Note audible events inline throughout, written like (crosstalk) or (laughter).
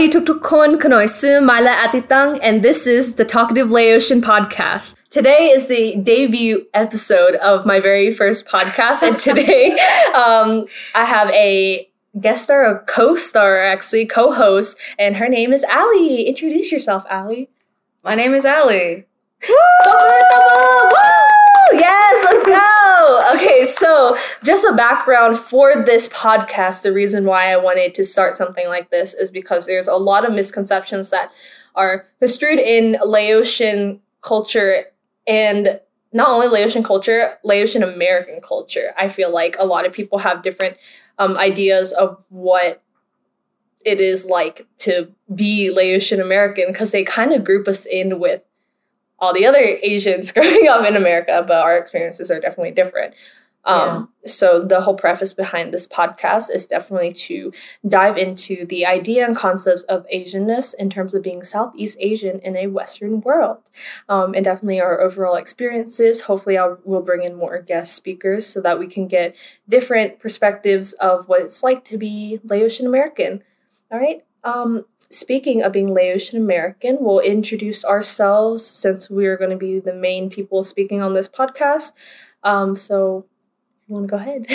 Sawadi Tuktukon Kanoisu Mala Atitang, and this is the Talkative Laotian podcast. Today is the debut episode of my very first podcast, and today (laughs) um, I have a guest star, a co-star actually, co-host, and her name is Ali. Introduce yourself, Ali. My name is Ali. Woo! Yes, let's go. Okay, so just a background for this podcast. The reason why I wanted to start something like this is because there's a lot of misconceptions that are construed in Laotian culture and not only Laotian culture, Laotian American culture. I feel like a lot of people have different um, ideas of what it is like to be Laotian American because they kind of group us in with all the other Asians (laughs) growing up in America, but our experiences are definitely different. Um, yeah. So, the whole preface behind this podcast is definitely to dive into the idea and concepts of Asianness in terms of being Southeast Asian in a Western world, um, and definitely our overall experiences. Hopefully, I will bring in more guest speakers so that we can get different perspectives of what it's like to be Laotian American. All right. Um, speaking of being Laotian American, we'll introduce ourselves since we're going to be the main people speaking on this podcast. Um, so, you want to go ahead?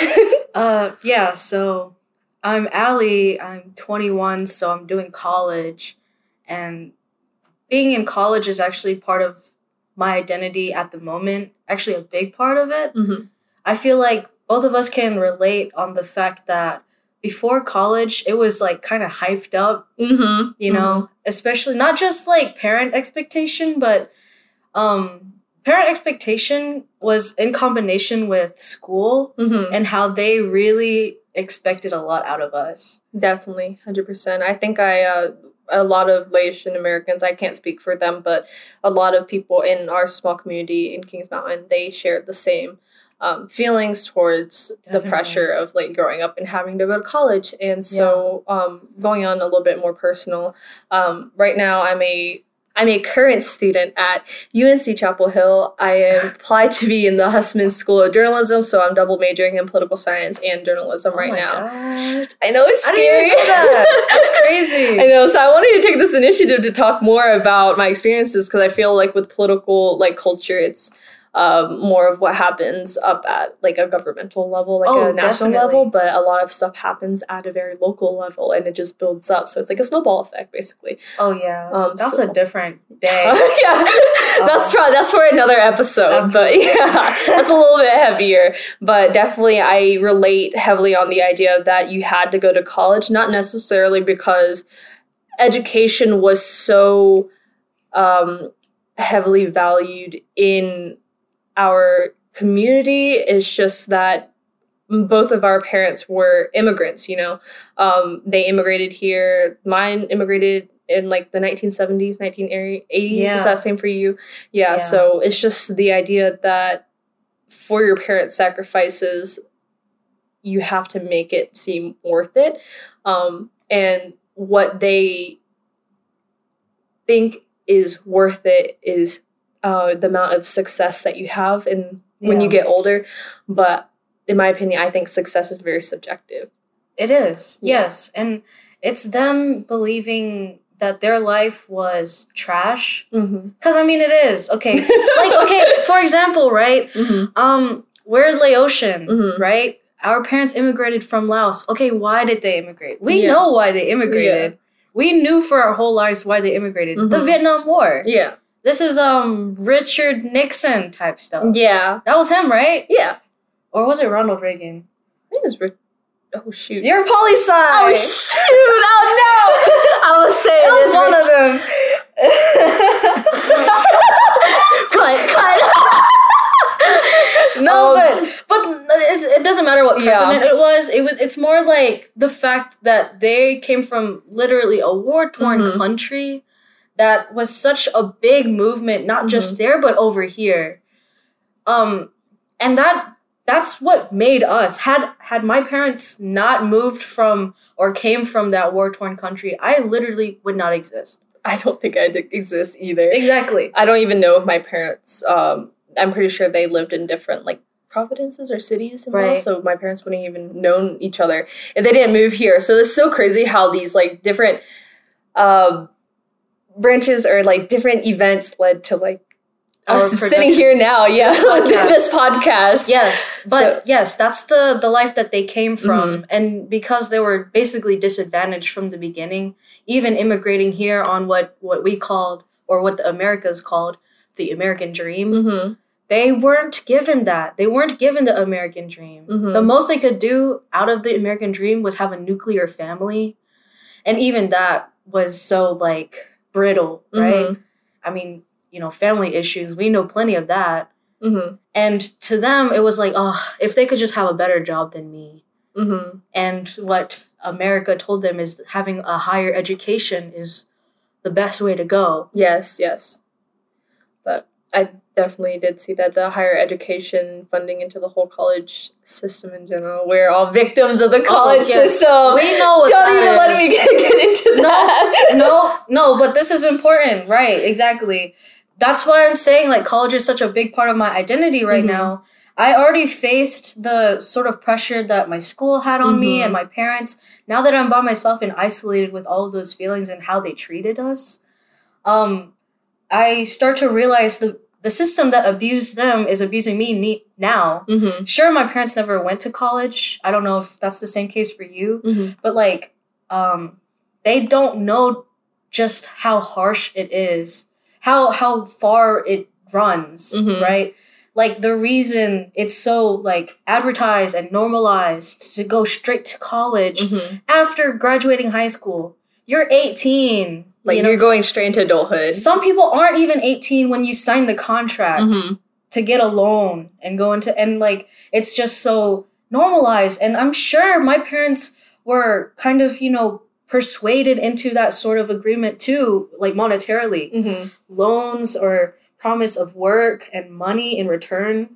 (laughs) uh, yeah. So, I'm Ali. I'm 21, so I'm doing college, and being in college is actually part of my identity at the moment. Actually, a big part of it. Mm-hmm. I feel like both of us can relate on the fact that before college, it was like kind of hyped up, mm-hmm. you know, mm-hmm. especially not just like parent expectation, but um, parent expectation was in combination with school mm-hmm. and how they really expected a lot out of us. Definitely, 100%. I think I, uh, a lot of Laotian Americans, I can't speak for them, but a lot of people in our small community in Kings Mountain, they shared the same um, feelings towards Definitely. the pressure of like growing up and having to go to college. And so, yeah. um, going on a little bit more personal, um, right now I'm a I'm a current student at UNC Chapel Hill. I am applied to be in the Hussman School of Journalism, so I'm double majoring in political science and journalism oh right now. God. I know it's scary. Know that. (laughs) That's crazy. I know. So I wanted to take this initiative to talk more about my experiences because I feel like with political like culture, it's um, more of what happens up at like a governmental level, like oh, a national definitely. level, but a lot of stuff happens at a very local level and it just builds up. So it's like a snowball effect, basically. Oh yeah, um, that's so. a different (laughs) day. yeah, that's for, that's for another episode. Absolutely. But yeah, that's a little bit heavier. But definitely, I relate heavily on the idea that you had to go to college, not necessarily because education was so um, heavily valued in our community is just that both of our parents were immigrants you know? Um, they immigrated here. Mine immigrated in like the 1970s 1980s yeah. is that same for you? Yeah, yeah. so it's just the idea that for your parents sacrifices you have to make it seem worth it. Um, and what they think is worth it is uh, the amount of success that you have and yeah. when you get older. But in my opinion, I think success is very subjective. It is, yeah. yes. And it's them believing that their life was trash. Because mm-hmm. I mean, it is. Okay. (laughs) like, okay, for example, right? Mm-hmm. Um, we're Laotian, mm-hmm. right? Our parents immigrated from Laos. Okay, why did they immigrate? We yeah. know why they immigrated. Yeah. We knew for our whole lives why they immigrated. The mm-hmm. Vietnam War. Yeah. This is um Richard Nixon type stuff. Yeah. That was him, right? Yeah. Or was it Ronald Reagan? I think it was Rich- Oh shoot. You're poli sci. Oh shoot. Oh no. (laughs) I was (laughs) saying it was one Rich- of them. (laughs) cut, cut. no, um, but but it doesn't matter what president yeah. it was. It was. It's more like the fact that they came from literally a war torn mm-hmm. country that was such a big movement, not mm-hmm. just there, but over here. Um, and that that's what made us. Had had my parents not moved from or came from that war torn country, I literally would not exist. I don't think I'd exist either. Exactly. I don't even know if my parents. Um, I'm pretty sure they lived in different like providences or cities right. so my parents wouldn't even known each other if they didn't move here. So it's so crazy how these like different um, branches or like different events led to like us sitting here now. Yeah, (laughs) This podcast. this (laughs) podcast. Yes, but So- yes, that's the the life that they came from, Mm-hmm. and because they were basically disadvantaged from the beginning, even immigrating here on what what we called or what the Americas called the American dream, Mm-hmm. they weren't given that. They weren't given the American dream. Mhm. The most they could do out of the American dream was have a nuclear family, and even that was so like brittle, right? Mhm. I mean, you know, family issues. We know plenty of that. Mm-hmm. And to them, it was like, oh, if they could just have a better job than me. Mm-hmm. And what America told them is having a higher education is the best way to go. Yes, yes. But I definitely did see that the higher education funding into the whole college system in general. We're all victims of the college Oh, yes. system. We know what Don't even let me get, get into No, that. no, no, but this is important, right? Exactly. That's why I'm saying like college is such a big part of my identity right Mhm. now. I already faced the sort of pressure that my school had on me Mhm. and my parents. Now that I'm by myself and isolated with all of those feelings and how they treated us, um, I start to realize the the system that abused them is abusing me now. Mm-hmm. Sure, my parents never went to college. I don't know if that's the same case for you Mm-hmm. but like um they don't know just how harsh it is how how far it runs Mhm. right like the reason it's so like advertised and normalized to go straight to college Mm-hmm. after graduating high school you're 18 Like you know you're going straight into adulthood. some people aren't even 18 when you sign the contract Mhm. to get a loan and go into and like it's just so normalized and i'm sure my parents were kind of you know persuaded into that sort of agreement too like monetarily Mhm. loans or promise of work and money in return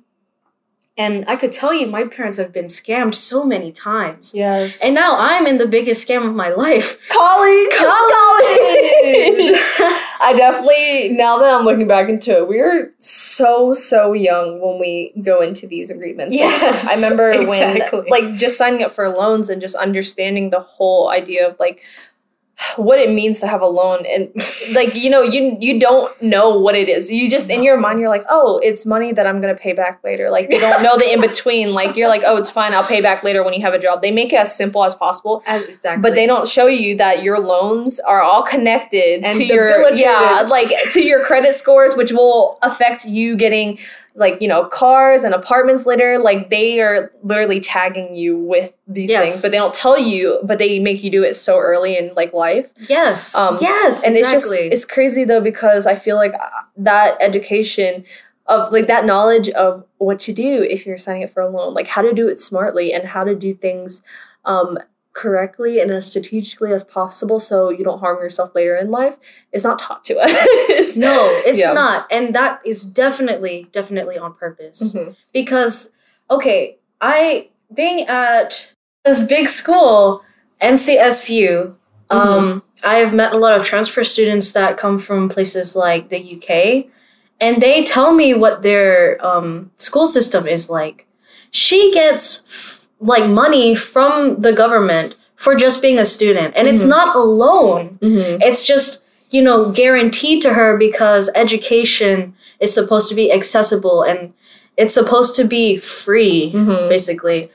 and i could tell you my parents have been scammed so many times Yes. and now i'm in the biggest scam of my life college. (laughs) College. (laughs) I definitely now that I'm looking back into it, we were so so young when we go into these agreements. Yes, I remember exactly. when like just signing up for loans and just understanding the whole idea of like what it means to have a loan and like you know you you don't know what it is. You just in your mind you're like oh it's money that i'm gonna pay back later. Like you don't know the in between. Like you're like oh it's fine i'll pay back later when you have a job. They make it as simple as possible As- exactly. but they don't show you that your loans are all connected And to your yeah like to your credit scores which will affect you getting like you know cars and apartments later like they are literally tagging you with these Yes. things but they don't tell you but they make you do it so early in like life. Yes. Um yes and it's just it's crazy though because i feel like uh, that education of like that knowledge of what to do if you're signing up for a loan like how to do it smartly and how to do things um correctly and as strategically as possible so you don't harm yourself later in life is not taught to (laughs) us No, it's Yeah. not. And that is definitely, definitely on purpose. Mhm. Because, okay, I, being at this big school, NCSU, um, I've met a lot of transfer students that come from places like the UK, and they tell me what their um, school system is like. She gets like money from the government for just being a student, and it's Mhm. not a loan Mhm. it's just you know guaranteed to her because education is supposed to be accessible and it's supposed to be free Mhm. basically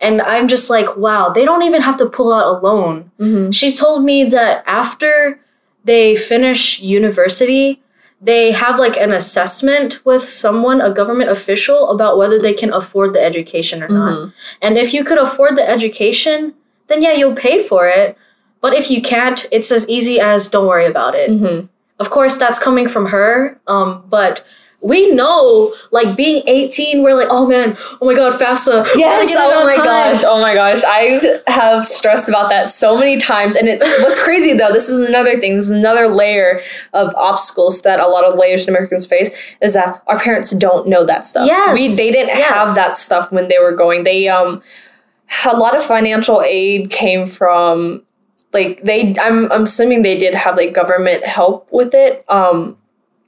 and i'm just like wow they don't even have to pull out a loan Mhm. she's told me that after they finish university they have like an assessment with someone a government official about whether they can afford the education or not Mhm. and if you could afford the education, then yeah, you'll pay for it. But if you can't, it's as easy as don't worry about it. Mhm. Of course, that's coming from her. Um, but we know, like being 18, we're like, oh man, oh my god, FAFSA. Yes, oh my time." gosh, oh my gosh. I have stressed about that so many times. And it's (laughs) what's crazy though, this is another thing, this is another layer of obstacles that a lot of Asian Americans face is that our parents don't know that stuff. Yes, We they didn't yes. have that stuff when they were going. They um a lot of financial aid came from like they I'm I'm assuming they did have like government help with it. Um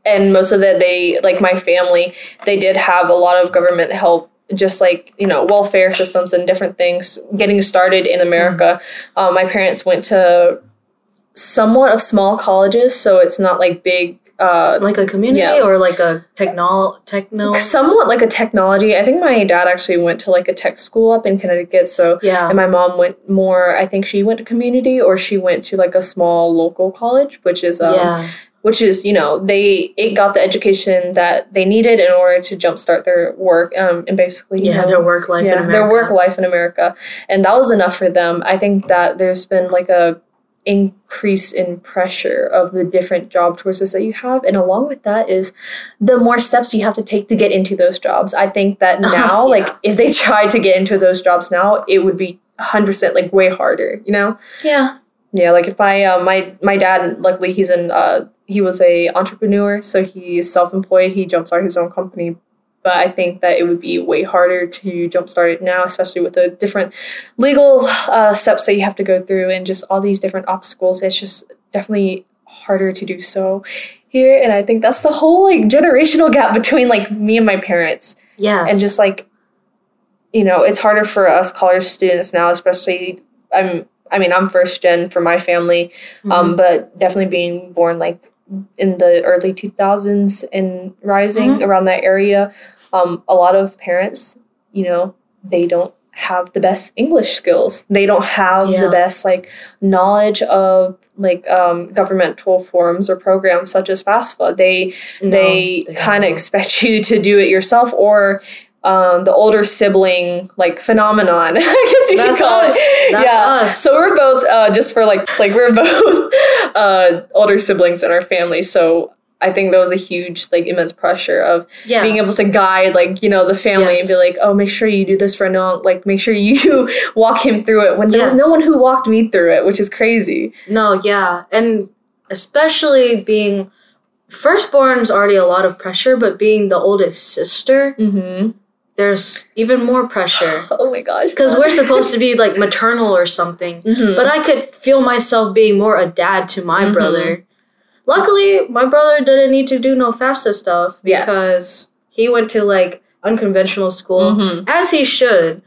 and most of that they like my family they did have a lot of government help just like you know welfare systems and different things getting started in america um, my parents went to somewhat of small colleges, so it's not like big. Uh, Like a community Yeah. or like a technol techno. somewhat like a technology. I think my dad actually went to like a tech school up in Connecticut, so Yeah. and my mom went more. I think she went to community, or she went to like a small local college, which is um, yeah. Which is you know they it got the education that they needed in order to jumpstart their work um, and basically you Yeah, know, their work life in yeah, America. their work life in America, and that was enough for them. I think that there's been like a increase in pressure of the different job choices that you have, and along with that is the more steps you have to take to get into those jobs. I think that (laughs) now, yeah. like if they (laughs) tried to get into those jobs now, it would be hundred percent like way harder. You know. Yeah. Yeah, like if I uh, my my dad, luckily he's in uh he was a entrepreneur, so he's self employed. He jumpstarted his own company, but I think that it would be way harder to jumpstart it now, especially with the different legal uh, steps that you have to go through and just all these different obstacles. It's just definitely harder to do so here, and I think that's the whole like generational gap between like me and my parents Yeah. and just like you know it's harder for us college students now especially i'm i mean i'm first gen for my family Mm-hmm. um but definitely being born like in the early 2000s and rising Mhm. around that area um a lot of parents you know they don't have the best english skills they don't have Yeah. the best like knowledge of like um, governmental forms or programs such as FAFSA. They No, they, they kind of expect (laughs) you to do it yourself or um, the older sibling like phenomenon (laughs) i guess you That's could call us. it That's yeah us. so we're both uh, just for like like we're (laughs) both uh, older siblings in our family so i think that was a huge like immense pressure of yeah. being able to guide like you know the family and be like oh make sure you do this for no like make sure you (laughs) walk him through it when there was no one who walked me through it which is crazy No, yeah. And especially being firstborn's already a lot of pressure, but being the oldest sister, mm-hmm. There's even more pressure. (laughs) oh my gosh Because we're (laughs) supposed to be like maternal or something. Mhm. But I could feel myself being more a dad to my Mhm. brother. Luckily, my brother didn't need to do no FAFSA stuff Yes. because he went to like unconventional school, Mhm. as he should.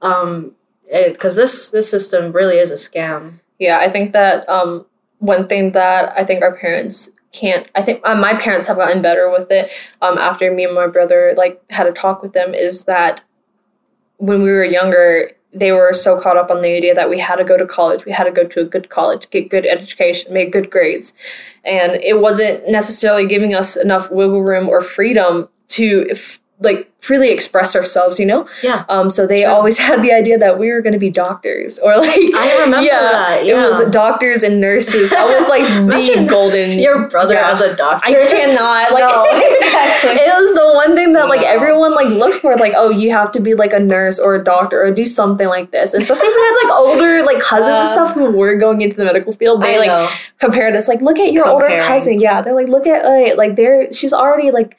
Um, because this this system really is a scam. Yeah, I think that um, one thing that I think our parents can't. I think uh, my parents have gotten better with it. Um, after me and my brother like had a talk with them, is that when we were younger, they were so caught up on the idea that we had to go to college, we had to go to a good college, get good education, make good grades, and it wasn't necessarily giving us enough wiggle room or freedom to. If, like freely express ourselves, you know. Yeah. Um, so they Sure. always (laughs) had the idea that we were going to be doctors, or like I remember that, It was doctors and nurses. That was like the golden. (laughs) Your brother Yeah. as a doctor. I cannot like. No, (laughs) exactly. it was the one thing that like No. everyone like looked for. Like, oh, you have to be like a nurse or a doctor or do something like this. And especially if we had like older like cousins and Uh, stuff who we're going into the medical field, they like compared us like, look at your older cousin. Yeah, they're like, look at uh, like they're she's already like,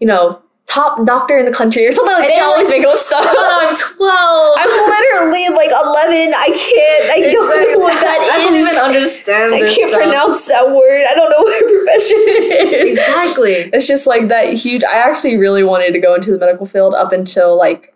you know, top doctor in the country or something. Like they always like, make up stuff. (laughs) I'm 12. I'm literally like 11. I can't. I don't know what that is. I don't even understand I this can't stuff. pronounce that word. I don't know (laughs) what profession is. Exactly. It's just like that huge. I actually really wanted to go into the medical field up until like,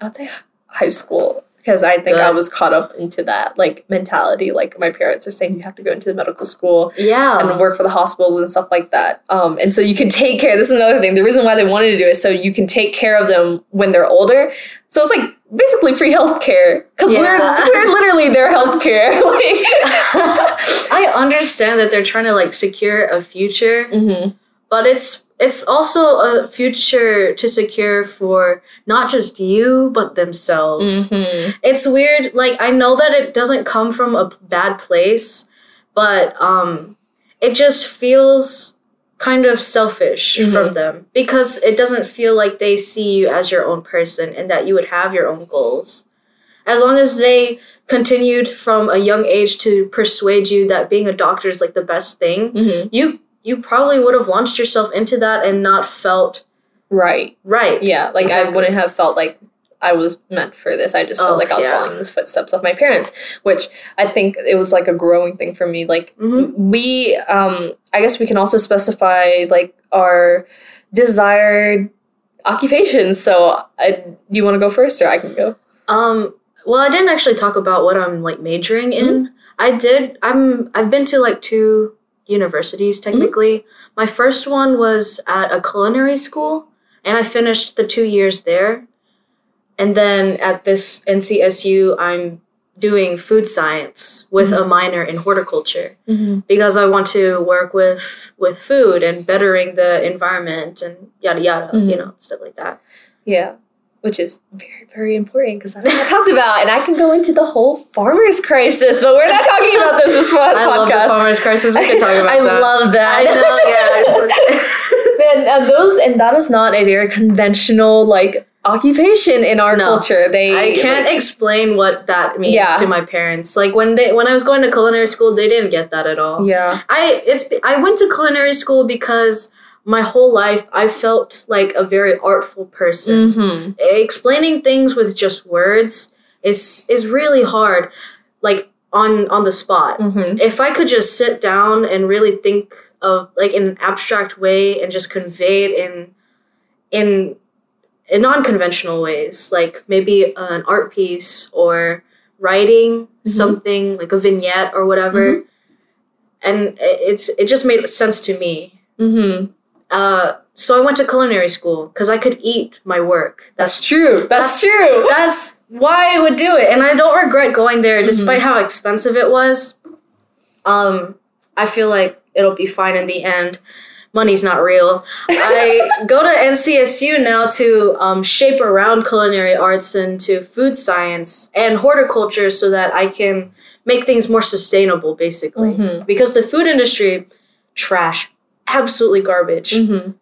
I would say high school because I think I was caught up into that like mentality. Like my parents are saying you have to go into the medical school Yeah. and work for the hospitals and stuff like that. Um, and so you can take care. This is another thing. The reason why they wanted to do it so you can take care of them when they're older. So it's like basically free healthcare because Yeah. we're (laughs) we're literally their healthcare. (laughs) like, (laughs) I understand that they're trying to like secure a future, Mhm. But it's it's also a future to secure for not just you but themselves. Mhm. It's weird. Like I know that it doesn't come from a bad place, but um it just feels kind of selfish Mhm. from them because it doesn't feel like they see you as your own person and that you would have your own goals. As long as they continued from a young age to persuade you that being a doctor is like the best thing, Mhm. you you probably would have launched yourself into that and not felt Right. right. Yeah. Like I wouldn't have felt like I was meant for this. I just felt Oh, like I was yeah. following in the footsteps of my parents, which I think it was like a growing thing for me. Like Mhm. we, um, I guess we can also specify like our desired occupations. So, I, you want to go first, or I can go? Um, well, I didn't actually talk about what I'm like majoring in. I did. I'm. I've been to like two universities technically. My first one was at a culinary school, and I finished the two years there. And then at this NCSU, I'm doing food science with a minor in horticulture Mm-hmm. because I want to work with with food and bettering the environment and yada yada, you Mhm. know, stuff like that. Yeah. Which is very, very important because that's what I talked about. And I can go into the whole farmers crisis, but we're not talking about this this pod- I love the farmers crisis. We can talk about (laughs) I that. love that. I know. Yeah. and, (laughs) and uh, those and that is not a very conventional like occupation in our No. culture. They I can't like, explain what that means Yeah. to my parents. Like when they when I was going to culinary school, they didn't get that at all. yeah. I it's I went to culinary school because my whole life I felt like a very artful person. Mm-hmm. Explaining things with just words is is really hard. Like on on the spot. Mm-hmm. If I could just sit down and really think of like in an abstract way and just convey it in in in non-conventional ways, like maybe an art piece or writing something like a vignette or whatever. And it's it just made sense to me. Mm-hmm. Uh, so I went to culinary school because I could eat my work. That's true. That's, true. (laughs) That's why I would do it, and I don't regret going there, despite how expensive it was. Um, I feel like it'll be fine in the end. Money's not real. (laughs) I go to NCSU now to um, shape around culinary arts into food science and horticulture, so that I can make things more sustainable, basically. Mhm. Because the food industry, trash, absolutely garbage. Mm-hmm.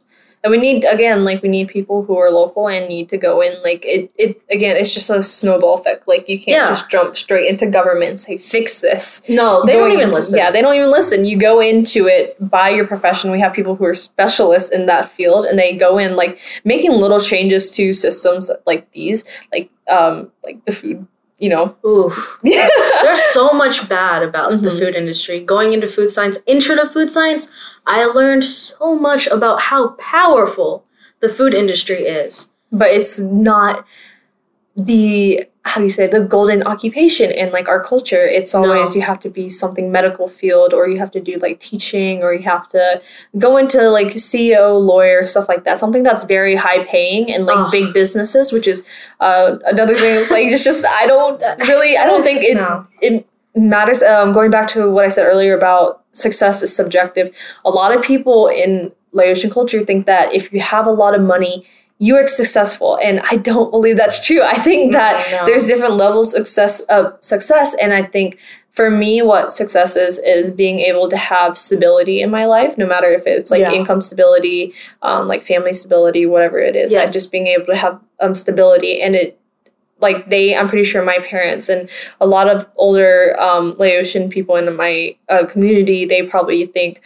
And we need again, like we need people who are local and need to go in. Like it, it again, it's just a snowball effect. Like you can't Yeah. just jump straight into government and say fix this. No, they don't even into- listen. Yeah, they don't even listen. You go into it by your profession. We have people who are specialists in that field, and they go in like making little changes to systems like these, like um, like the food. You know, Oof. (laughs) There's so much bad about the Mhm. food industry. Going into food science, intro to food science, I learned so much about how powerful the food industry is. but it's not the how do you say the golden occupation in like our culture. It's always No. you have to be something medical field or you have to do like teaching or you have to go into like ceo lawyer stuff like that. Something that's very high paying and like big businesses which is uh, another thing it's like it's just i don't really i don't think it (laughs) No. it matters. Um, going back to what i said earlier about success is subjective. A lot of people in laotian culture think that if you have a lot of money you are successful and i don't believe that's true i think that I know. there's different levels of success, of success and i think for me what success is is being able to have stability in my life no matter if it's like Yeah. income stability um, like family stability whatever it is like just being able to have um, stability and it like they i'm pretty sure my parents and a lot of older um, laotian people in my uh, community they probably think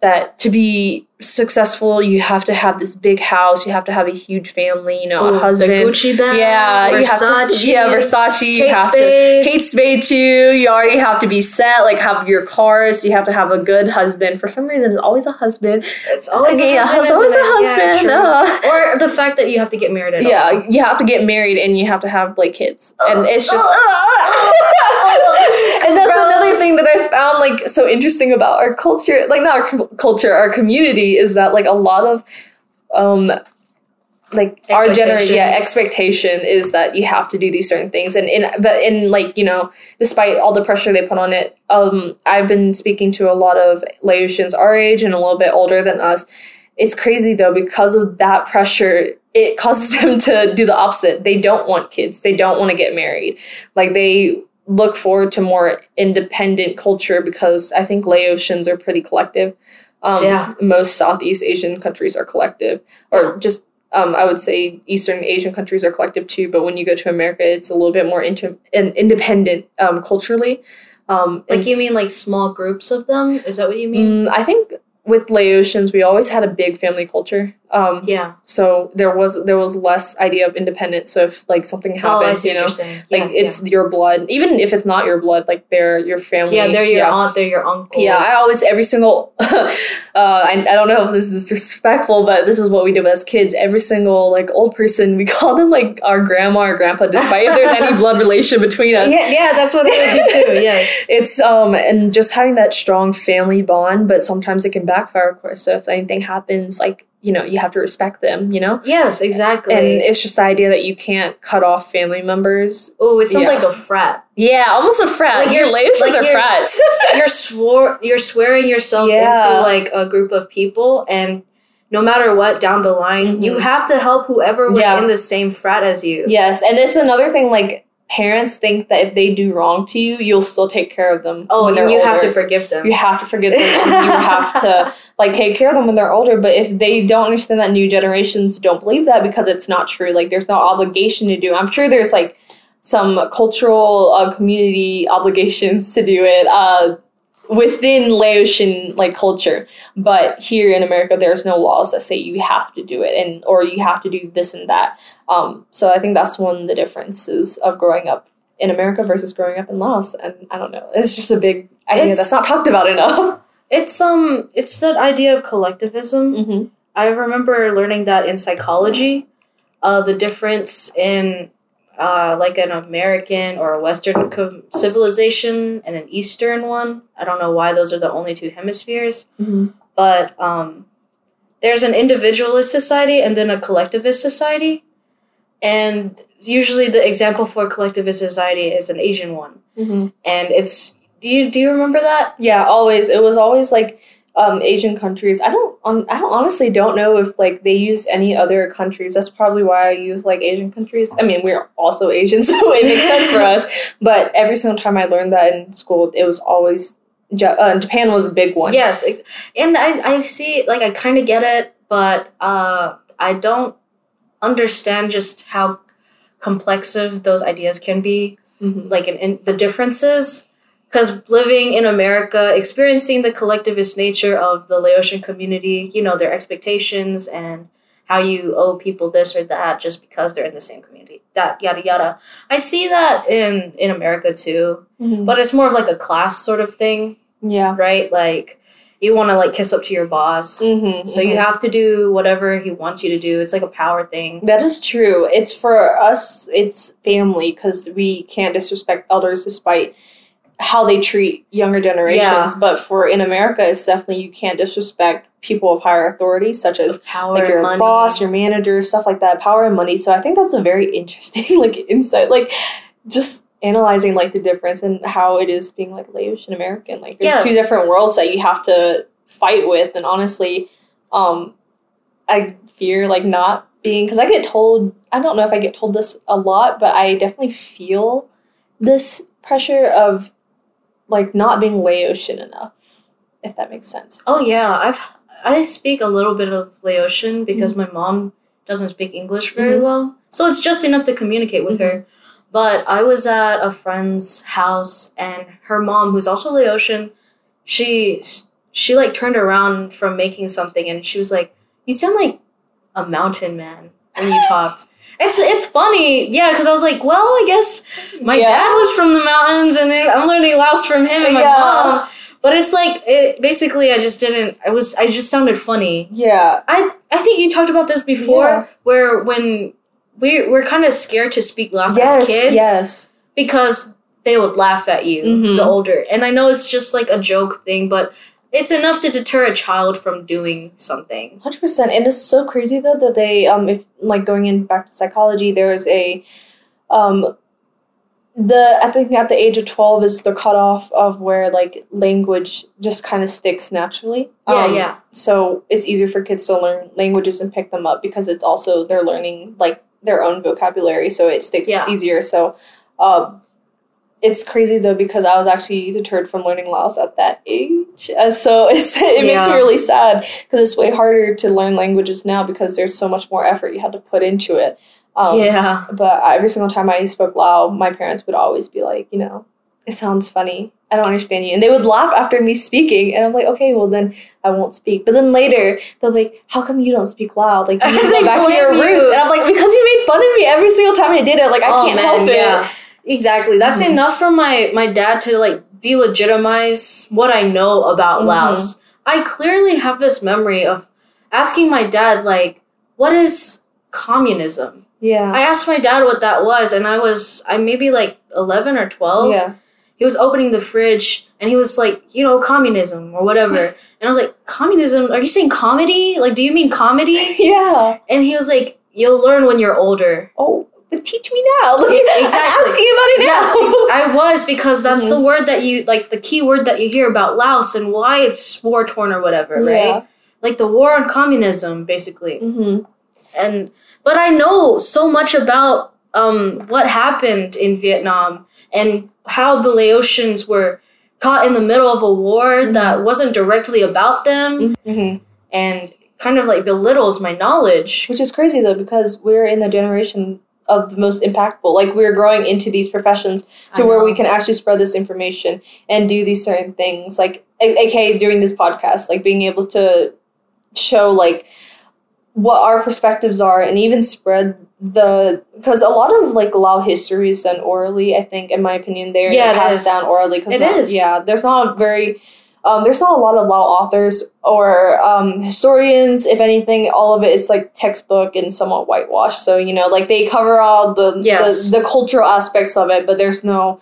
that to be successful you have to have this big house you have to have a huge family you know Ooh, a husband Gucci bag, yeah you have to yeah versace you have Spade. to kate spade too you already have to be set like have your cars you have to have a good husband for some reason it's always a husband It's always Okay, a yeah, husband, it's always a it? Yeah, husband, uh. or the fact that you have to get married at all. yeah you have to get married and you have to have like kids and it's just (laughs) and that's another thing that I found like so interesting about our culture, like not our culture, our community, is that like a lot of um like our generation yeah expectation is that you have to do these certain things. And in but in like you know despite all the pressure they put on it um i've been speaking to a lot of laotians our age and a little bit older than us. It's crazy though because of that pressure it causes (laughs) them to do the opposite. They don't want kids. They don't want to get married. Like they look forward to more independent culture because i think laotians are pretty collective um, Yeah. most southeast asian countries are collective or just um, I would say Eastern Asian countries are collective too, but when you go to America, it's a little bit more inter- and independent um, culturally. Um, Like you mean like small groups of them? Is that what you mean? Mm, I think with Laotians, we always had a big family culture. Um, Yeah. so there was there was less idea of independence. So if like something Oh, happens, see you know, like yeah, it's your blood, even if it's not your blood, like they're your family. yeah. yeah, they're your yeah. aunt, they're your uncle. Yeah, I always every single. (laughs) uh, I, I don't know if this is disrespectful, but this is what we did as kids. Every single like old person, we (laughs) call them like our grandma or grandpa, despite if there's any (laughs) blood relation between us. yeah, yeah, that's what I would do too. Yes. It's um and just having that strong family bond, but sometimes it can backfire, of course. So if anything happens, like you know, you have to respect them. You know. Yes, exactly. And it's just the idea that you can't cut off family members. oh, it sounds Yeah. like a frat. Yeah, almost a frat. Like your relations like are you're- frats. you're swore you're swearing yourself Yeah. into like a group of people and no matter what down the line you Mhm. have to help whoever was Yeah. in the same frat as you yes, and it's another thing. Like parents think that if they do wrong to you, you'll still take care of them. oh and you have to forgive them You have to forgive them. you have to (laughs) (laughs) like take care of them when they're older. But if they don't understand that, new generations don't believe that because it's not true. Like there's no obligation to do. I'm sure there's like some cultural uh, community obligations to do it uh, within Laotian like culture. But here in America, there's no laws that say you have to do it and or you have to do this and that. Um, so I think that's one of the differences of growing up in America versus growing up in Laos. And I don't know, it's just a big idea It's- that's not talked about enough. It's um it's that idea of collectivism Mm-hmm. i remember learning that in psychology uh the difference in uh, like an American or a Western co- civilization and an Eastern one. I don't know why those are the only two hemispheres. Mm-hmm. but um, there's an individualist society and then a collectivist society and usually the example for a collectivist society is an asian one Mm-hmm. and it's do you do you remember that Yeah, always. It was always like um, Asian countries. I don't. Um, I don't, honestly don't know if like they use any other countries. That's probably why I use like Asian countries. I mean, we're also (laughs) Asian, so it makes sense for us. But every single time I learned that in school, it was always uh, Japan was a big one. yes and i i see like i kind of get it but uh i don't understand just how complexive those ideas can be Mhm. like in, in the differences because living in america experiencing the collectivist nature of the laotian community you know their expectations and how you owe people this or that just because they're in the same community that yada yada i see that in in america too Mhm. but it's more of like a class sort of thing yeah. right like you want to like kiss up to your boss Mm-hmm. so you have to do whatever he wants you to do it's like a power thing That is true. It's for us, it's family because we can't disrespect elders despite how they treat younger generations. Yeah. But for in America, it's definitely you can't disrespect people of higher authority, such as power like your money. boss, your manager, stuff like that, power and money. So I think that's a very interesting (laughs) like insight. Like just analyzing like the difference and how it is being like Laotian and American. Like there's two different worlds that you have to fight with. And honestly, um, I fear like not being because I get told I don't know if I get told this a lot, but I definitely feel this pressure of like not being Laotian enough, if that makes sense. Oh yeah, I've I speak a little bit of Laotian because Mm-hmm. my mom doesn't speak English very Mhm. well, so it's just enough to communicate with her. Mm-hmm. But I was at a friend's house, and her mom, who's also Laotian, she she like turned around from making something, and she was like, "You sound like a mountain man when you talked." (laughs) It's it's funny, yeah, because I was like, well, I guess my Yeah. dad was from the mountains, and I'm learning Laos from him and my Yeah. mom. But it's like it, basically, I just didn't. I was. I just sounded funny. Yeah. I I think you talked about this before, Yeah. where when we we're kind of scared to speak Laos yes. as kids Yes. because they would laugh at you Mhm. the older. And I know it's just like a joke thing, but it's enough to deter a child from doing something. Hundred percent, and it's so crazy though that they um if like going in back to psychology, there is a um the I think at the age of twelve is the cutoff of where like language just kind of sticks naturally. Yeah, Um, yeah. So it's easier for kids to learn languages and pick them up because it's also they're learning like their own vocabulary, so it sticks Yeah. easier. So, um, it's crazy though because I was actually deterred from learning Laos at that age. Uh, so (laughs) it's, it makes me really sad because it's way harder to learn languages now because there's so much more effort you had to put into it. Um, yeah. But every single time I spoke Lao, my parents would always be like, you know, it sounds funny. I don't understand you. And they would laugh after me speaking. And I'm like, okay, well then I won't speak. But then later, they're like, how come you don't speak loud? Like, you (laughs) go back to your blame you. roots. And I'm like, because you made fun of me every single time I did it. Like, I Oh, can't man, help it. yeah. Exactly. That's Mhm. enough for my my dad to like delegitimize what I know about Mhm. Laos. I clearly have this memory of asking my dad like, "What is communism?" Yeah. I asked my dad what that was, and I was I maybe like eleven or twelve. yeah. He was opening the fridge, and he was like, "You know, communism or whatever." (laughs) and I was like, "Communism? Are you saying comedy? Like, do you mean comedy?" (laughs) Yeah. And he was like, "You'll learn when you're older." Oh, but teach me now. Yeah, (laughs) I'm asking about it now. Yes, (laughs) I was because that's Mhm. the word that you like the key word that you hear about Laos and why it's war torn or whatever, right? Like the war on communism, basically. Mm-hmm. And but I know so much about um what happened in Vietnam and how the Laotians were caught in the middle of a war Mhm. that wasn't directly about them Mm-hmm. and kind of like belittles my knowledge. Which is crazy though, because we're in the generation of the most impactful. Like we're growing into these professions to where we can actually spread this information and do these certain things. Like, aka during this podcast, like being able to show like what our perspectives are and even spread the because a lot of like Lao history is done orally. I think, in my opinion, they're Yeah, passed down orally. Cause It not- is. Yeah, there's not a very um, there's not a lot of Lao authors or um, historians. If anything, all of it is like textbook and somewhat whitewashed. So you know, like they cover all the Yes. the, the cultural aspects of it, but there's no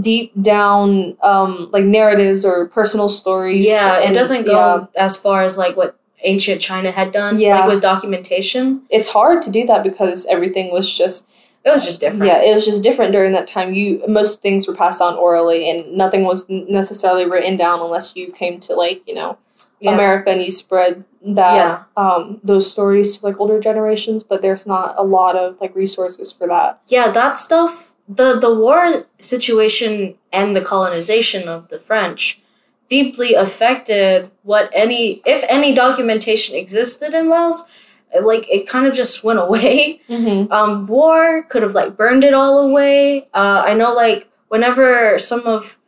deep down um, like narratives or personal stories. Yeah, it doesn't go yeah. as far as like what ancient China had done, Yeah. like with documentation. It's hard to do that because everything was just It was just different. Yeah, it was just different during that time. You most things were passed on orally, and nothing was necessarily written down unless you came to like you know Yes. America and you spread that Yeah. um those stories to like older generations. But there's not a lot of like resources for that. Yeah, that stuff. The the war situation and the colonization of the French deeply affected what any if any documentation existed in Laos. It, Like it kind of just went away. (laughs) Mm-hmm. um, war could have like burned it all away. Uh, I know like whenever some of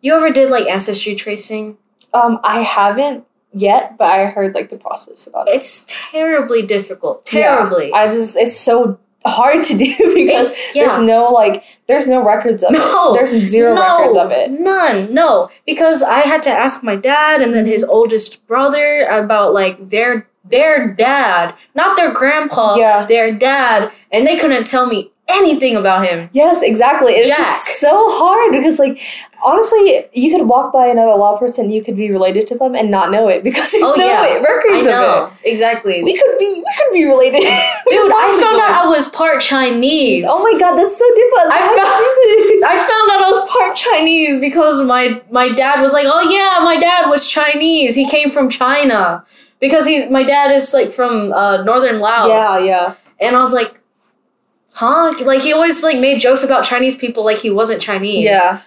you ever did like ancestry tracing, Um, I haven't yet, but I heard like the process about it. it's terribly difficult. Yeah, Terribly. I just it's so hard to (laughs) do because It- yeah. there's no like there's no records of No, it. There's zero no, records of it. None. No, because I had to ask my dad and then his oldest brother about like their their dad, not their grandpa, Yeah. their dad, and they couldn't tell me anything about him. Yes, exactly. It's Jack. just so hard because, like, honestly, you could walk by another Lao person, you could be related to them and not know it because there's Oh, no yeah. I records of know exactly. We could be, we could be related. (laughs) Dude, I found out I was part Chinese. Oh my god, that's so different. I How found- do you do this? (laughs) I found out I was part Chinese because my my dad was like, "Oh yeah, my dad was Chinese. He came from China." Because he's my dad is like from uh, northern Laos. Yeah, yeah. And I was like, "Huh?" Like he always like made jokes about Chinese people like he wasn't Chinese. Yeah.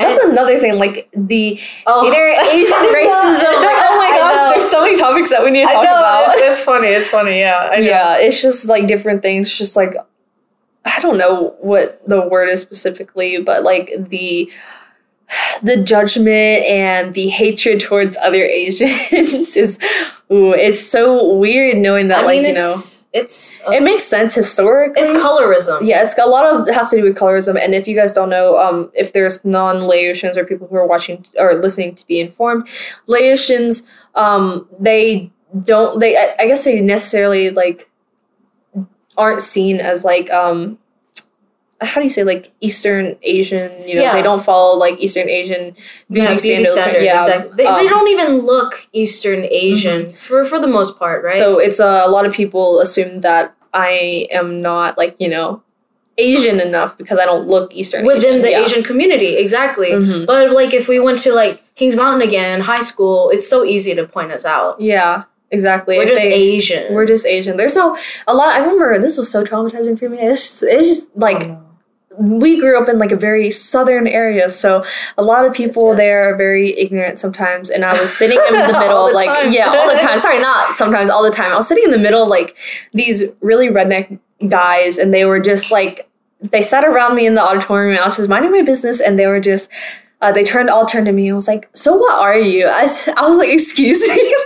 And- That's another thing, like the Oh. inner Asian (laughs) racism. Like, oh my gosh, there's so many topics that we need to talk about. (laughs) It's, funny. It's funny. Yeah. I know. yeah it's just like different things just like i don't know what the word is specifically but like the the judgment and the hatred towards other asians (laughs) is ooh, it's so weird knowing that I like mean, you know it's uh, it makes sense historically it's colorism. yeah, it's got a lot of it has to do with colorism. And if you guys don't know, um, if there's non-Laotians or people who are watching or listening to be informed, Laotians, um, they don't they I, I guess they necessarily like aren't seen as like um how do you say like Eastern Asian? You know, Yeah. they don't follow like Eastern Asian beauty, Yeah, standards. standard. yeah, exactly. They, they um, don't even look Eastern Asian for for the most part, right? So it's uh, a lot of people assume that I am not like you know Asian enough because I don't look Eastern Asian within Asian. the yeah. Asian community, exactly. Mhm. But like if we went to like Kings Mountain again high school, it's so easy to point us out. Yeah, exactly. We're If just they- Asian. We're just Asian. There's no a lot. I remember this was so traumatizing for me. It's just, it's just like Oh, we grew up in like a very southern area, so a lot of people yes. there are very ignorant sometimes. And I was (laughs) sitting in the middle, the like time. yeah, all the (laughs) time. Sorry, not sometimes, all the time. I was sitting in the middle, like these really redneck guys, and they were just like they sat around me in the auditorium and I was just minding my business and they were just uh, they turned all turned to me and was like, "So what are you?" I, I was like, "Excuse me." (laughs)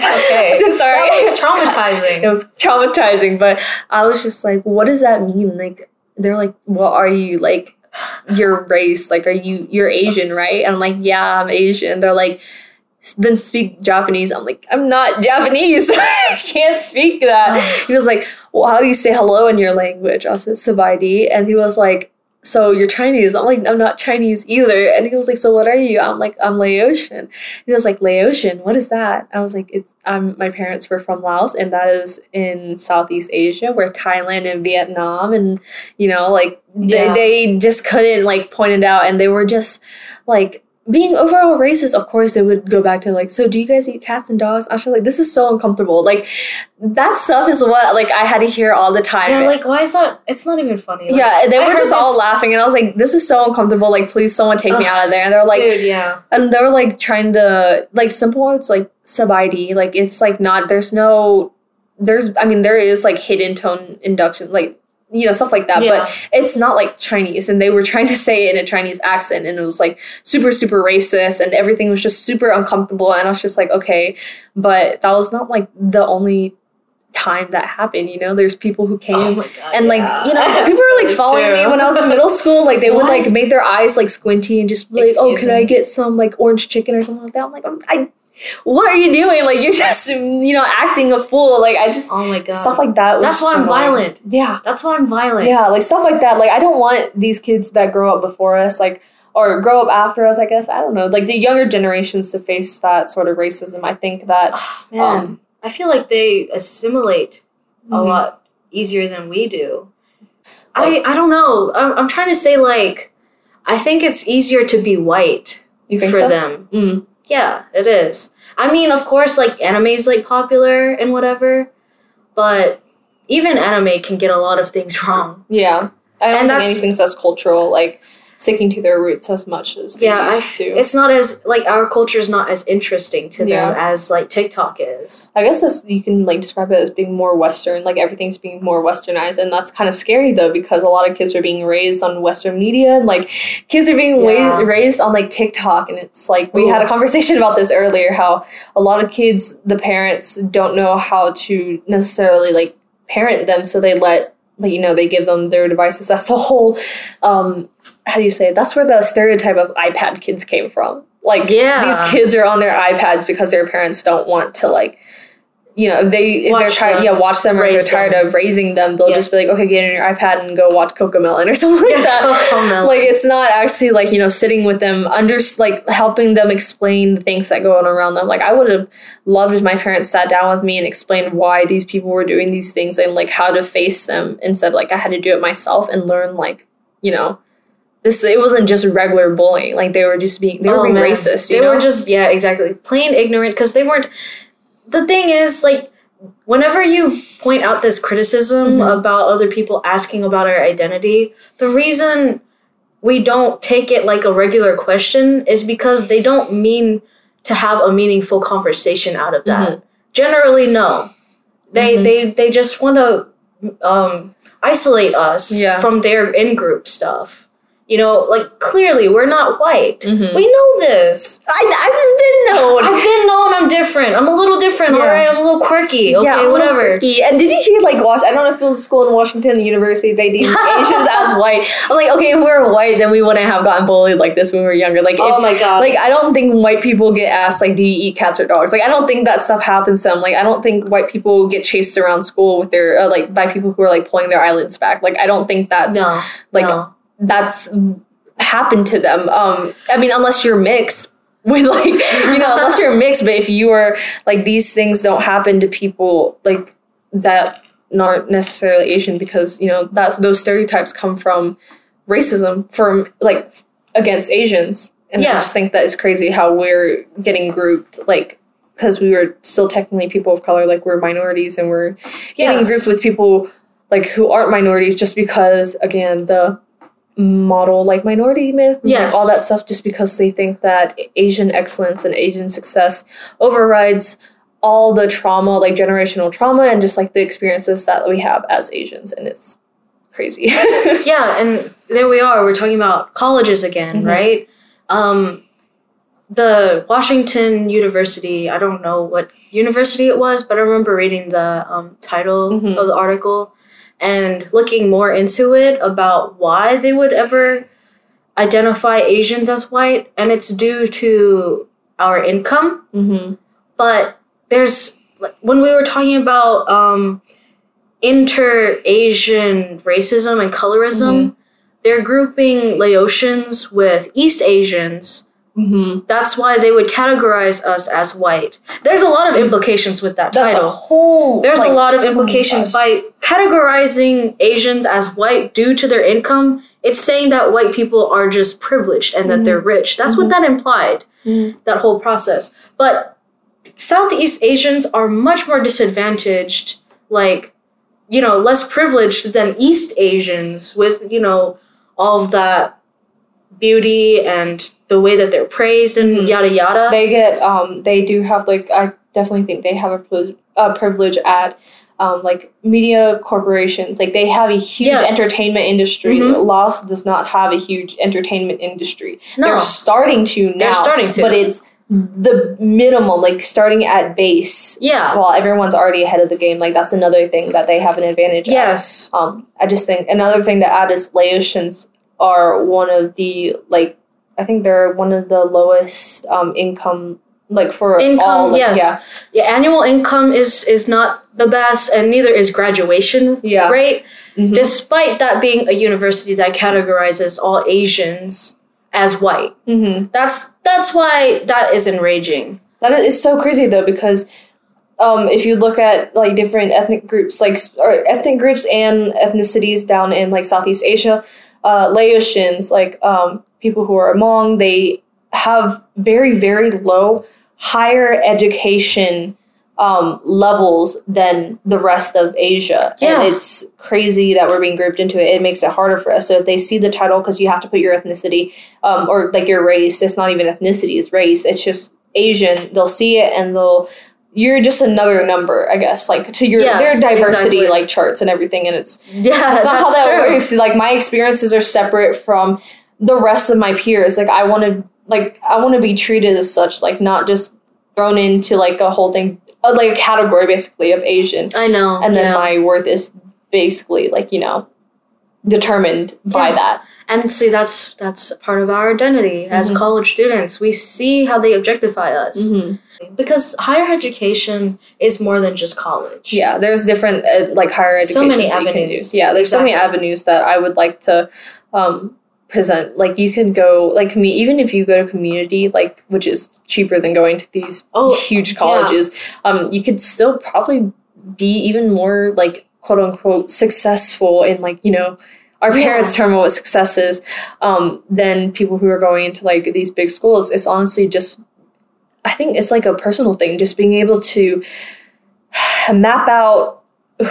Okay. sorry. That was traumatizing. it was traumatizing, but I was just like, "What does that mean?" Like, they're like, "What are you like?" Your race, like, are you you're Asian, right? And I'm like, "Yeah, I'm Asian." They're like, "Then speak Japanese." I'm like, "I'm not Japanese. (laughs) I can't speak that." Oh. he was like, "Well, how do you say hello in your language?" I said, "Sabaidi," and he was like so you're Chinese. I'm like, I'm not Chinese either. And he was like, so what are you? I'm like, I'm Laotian. He was like, Laotian, what is that? I was like, it's I'm, my parents were from Laos and that is in Southeast Asia where Thailand and Vietnam and you know, like Yeah. they, they just couldn't like point it out and they were just like being overall racist, of course, they would go back to like, so do you guys eat cats and dogs? I was like, this is so uncomfortable. Like, that stuff is what like I had to hear all the time. Yeah, like why is that? It's not even funny. Like, Yeah, they I were just all laughing, and I was like, "This is so uncomfortable. Like, please, someone take me out of there." And they're like, dude, yeah. and they were like trying to like simple words like sabaidi. Like, it's like not. There's no. There's. I mean, there is like hidden tone induction, like you know stuff like that. Yeah. But it's not like Chinese, and they were trying to say it in a Chinese accent, and it was like super super racist, and everything was just super uncomfortable. And I was just like, okay, but that was not like the only time that happened. You know, there's people who came Oh god. and like yeah. you know I people were like following me when i was in middle school like they would like make their eyes like squinty and just like oh Excuse can i get some like orange chicken or something like that i'm like I'm, i what are you doing like you're (laughs) just you know acting a fool like i just Oh my god. stuff like that That's why so I'm violent. yeah That's why I'm violent. yeah like stuff like that like i don't want these kids that grow up before us like or grow up after us i guess i don't know like the younger generations to face that sort of racism i think that Man, um I feel like they assimilate a mhm. lot easier than we do. I I don't know. I'm I'm trying to say like I think it's easier to be white you think for so them. mm. Yeah, it is. I mean, of course, like anime's like popular and whatever, but even anime can get a lot of things (laughs) wrong. yeah i don't And think that's- anything's as cultural like sticking to their roots as much as they Yeah, used to it's not as like our culture is not as interesting to them Yeah. as like TikTok is. I guess this, you can like describe it as being more Western, like everything's being more Westernized, and that's kind of scary though because a lot of kids are being raised on Western media, and like kids are being Yeah. wa- raised on like TikTok, and it's like we Ooh. had a conversation about this earlier, how a lot of kids, the parents don't know how to necessarily like parent them, so they let like you know they give them their devices. That's the whole, um, how do you say? It? That's where the stereotype of iPad kids came from. Like Yeah. these kids are on their iPads because their parents don't want to like you know if they if they're tired them, yeah watch them or they're tired them. of raising them they'll just be like okay get on your iPad and go watch Cocomelon or (laughs) something like that Cocomelon. like it's not actually like you know sitting with them under like helping them explain the things that go on around them like I would have loved if my parents sat down with me and explained why these people were doing these things and like how to face them instead like I had to do it myself and learn like you know this it wasn't just regular bullying like they were just being they were Oh, being man. racist you they know? were just yeah, exactly. Plain ignorant because they weren't the thing is like whenever you point out this criticism Mhm. about other people asking about our identity, the reason we don't take it like a regular question is because they don't mean to have a meaningful conversation out of that. Mm-hmm. Generally no. They Mhm. they they just want to um isolate us Yeah. from their in-group stuff. You know, like clearly we're not white. Mhm. We know this. I, I've been known. I've been known I'm different. I'm a little different, Yeah. alright? I'm a little quirky. Okay, Yeah, whatever. quirky. And did you hear like Wash? I don't know if it was a school in Washington the University. They deemed Asians (laughs) as white. I'm like, okay, if we're white, then we wouldn't have gotten bullied like this when we were younger. Like, Oh if, my god. like I don't think white people get asked like, do you eat cats or dogs? Like, I don't think that stuff happens to them. Like, I don't think white people get chased around school with their uh, like by people who are like pulling their eyelids back. Like, I don't think that's no. like no. That's happened to them. Um, I mean, unless you're mixed (laughs) with like you know, unless you're (laughs) mixed. But if you are like these things don't happen to people like that aren't necessarily Asian because you know that's those stereotypes come from racism from like against Asians. And I just think that is crazy how we're getting grouped like because we were still technically people of color, like we're minorities and we're getting grouped with people like who aren't minorities just because again the model like minority myth and, Yes. like all that stuff just because they think that asian excellence and asian success overrides all the trauma like generational trauma and just like the experiences that we have as asians and it's crazy. (laughs) yeah, and there we are. We're talking about colleges again, Mhm. right? Um, the Washington University. I don't know what university it was, but I remember reading the um, title Mhm. of the article and looking more into it about why they would ever identify Asians as white, and it's due to our income. mm-hmm. But there's when we were talking about um, inter Asian racism and colorism, Mhm. they're grouping Laotians with East Asians. Mm-hmm. That's why they would categorize us as white. There's a lot of implications with that That's a title. whole. There's like, a lot of oh implications gosh. by categorizing Asians as white due to their income. It's saying that white people are just privileged and that Mhm. they're rich. That's what that implied that whole process. But Southeast Asians are much more disadvantaged, like, you know, less privileged than East Asians with, you know, all of that beauty and the way that they're praised and Mhm. yada yada. they get um they do have like I definitely think they have a, a privilege at um like media corporations like they have a huge Yes. entertainment industry. Mhm. Laos does not have a huge entertainment industry. no. They're starting to now. They're starting to. but it's the minimum like starting at base. yeah. While everyone's already ahead of the game, like that's another thing that they have an advantage. at. Yes. Um, I just think another thing to add is Laotians are one of the like I think they're one of the lowest um income like for Income, all like, yes. yeah Yeah, annual income is is not the best and neither is graduation Yeah. rate. Mhm. Despite that being a university that categorizes all Asians as white. mm-hmm. That's that's why that is enraging. That is so crazy though because um, if you look at like different ethnic groups, like or ethnic groups and ethnicities down in like Southeast Asia, uh, Laotians, like um, people who are Hmong, they have very very low higher education um, levels than the rest of Asia. Yeah. And it's crazy that we're being grouped into it. It makes it harder for us. So if they see the title, because you have to put your ethnicity um, or like your race, it's not even ethnicity, it's race. It's just Asian. They'll see it and they'll. You're just another number, I guess. Like to your Yes, their diversity, exactly. like charts and everything, and it's Yeah, that's not how that true. works. Like my experiences are separate from the rest of my peers. Like I want to like I want to be treated as such, like not just thrown into like a whole thing, uh, like a category basically of Asian, I know. and then yeah. my worth is basically like you know determined by Yeah. that. And see that's that's part of our identity as Mhm. college students. We see how they objectify us because higher education is more than just college. Yeah, there's different uh, like higher education So many that you can do. avenues. Yeah, there's so many avenues that I would like to um, present. Like you could go like me even if you go to community, like which is cheaper than going to these Oh, huge yeah. colleges. Um, you could still probably be even more like quote unquote successful in like you know our Yeah. parents term of what success is um, than people who are going into like these big schools. It's honestly just I think it's like a personal thing, just being able to (sighs) map out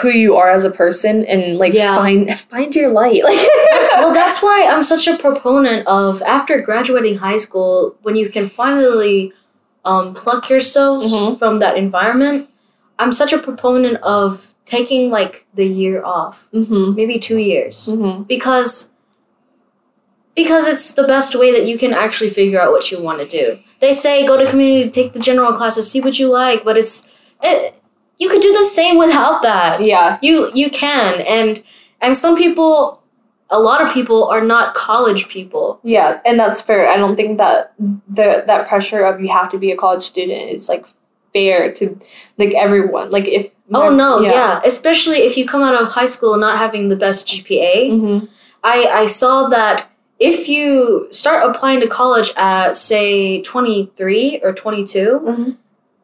who you are as a person and like Yeah. find find your light. (laughs) Like well, that's why I'm such a proponent of after graduating high school, when you can finally um, pluck yourselves Mhm. from that environment. I'm such a proponent of taking like the year off, mm-hmm. maybe two years, Mm-hmm. because because it's the best way that you can actually figure out what you want to do. They say go to community, take the general classes, see what you like, but it's it, you could do the same without that Yeah. you you can and and some people a lot of people are not college people Yeah, and that's fair. I don't think that the that pressure of you have to be a college student is like fair to like everyone. Like if oh no yeah. especially if you come out of high school not having the best gpa Mm-hmm. i i saw that if you start applying to college at say 23 or 22 Mhm.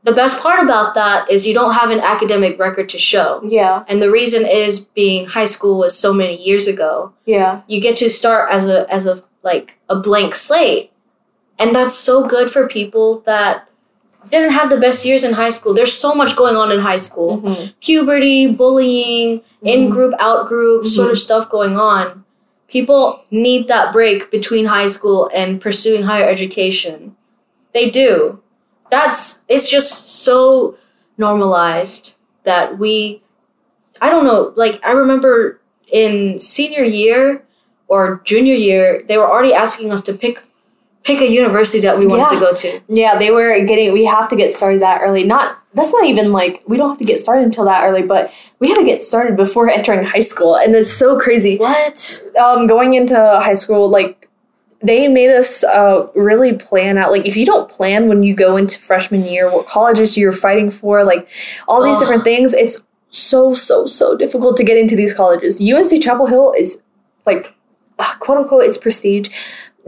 the best part about that is you don't have an academic record to show Yeah. and the reason is being high school was so many years ago Yeah. you get to start as a as a like a blank slate and that's so good for people that didn't have the best years in high school. There's so much going on in high school. Mm-hmm. puberty bullying in group out group sort of stuff going on. People need that break between high school and pursuing higher education. They do. That's it's just so normalized that we i don't know like i remember in senior year or junior year, they were already asking us to pick pick a university that we wanted Yeah. to go to. Yeah, they were getting. We have to get started that early. Not that's not even like we don't have to get started until that early, but we had to get started before (laughs) entering high school, and it's so crazy. What? Um, going into high school, like they made us uh really plan out. Like if you don't plan when you go into freshman year, what colleges you're fighting for, like all these Ugh. different things, it's so so so difficult to get into these colleges. UNC Chapel Hill is like uh, quote unquote it's prestige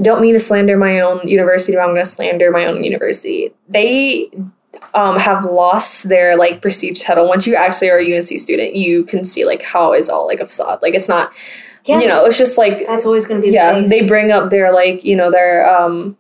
don't mean to slander my own university but i'm going to slander my own university. They um, have lost their like prestige title. Once you actually are a unc student you can see like how it's all like a facade. Like it's not Yeah, you know it's just like that's always going to be yeah the case. they bring up their like you know their um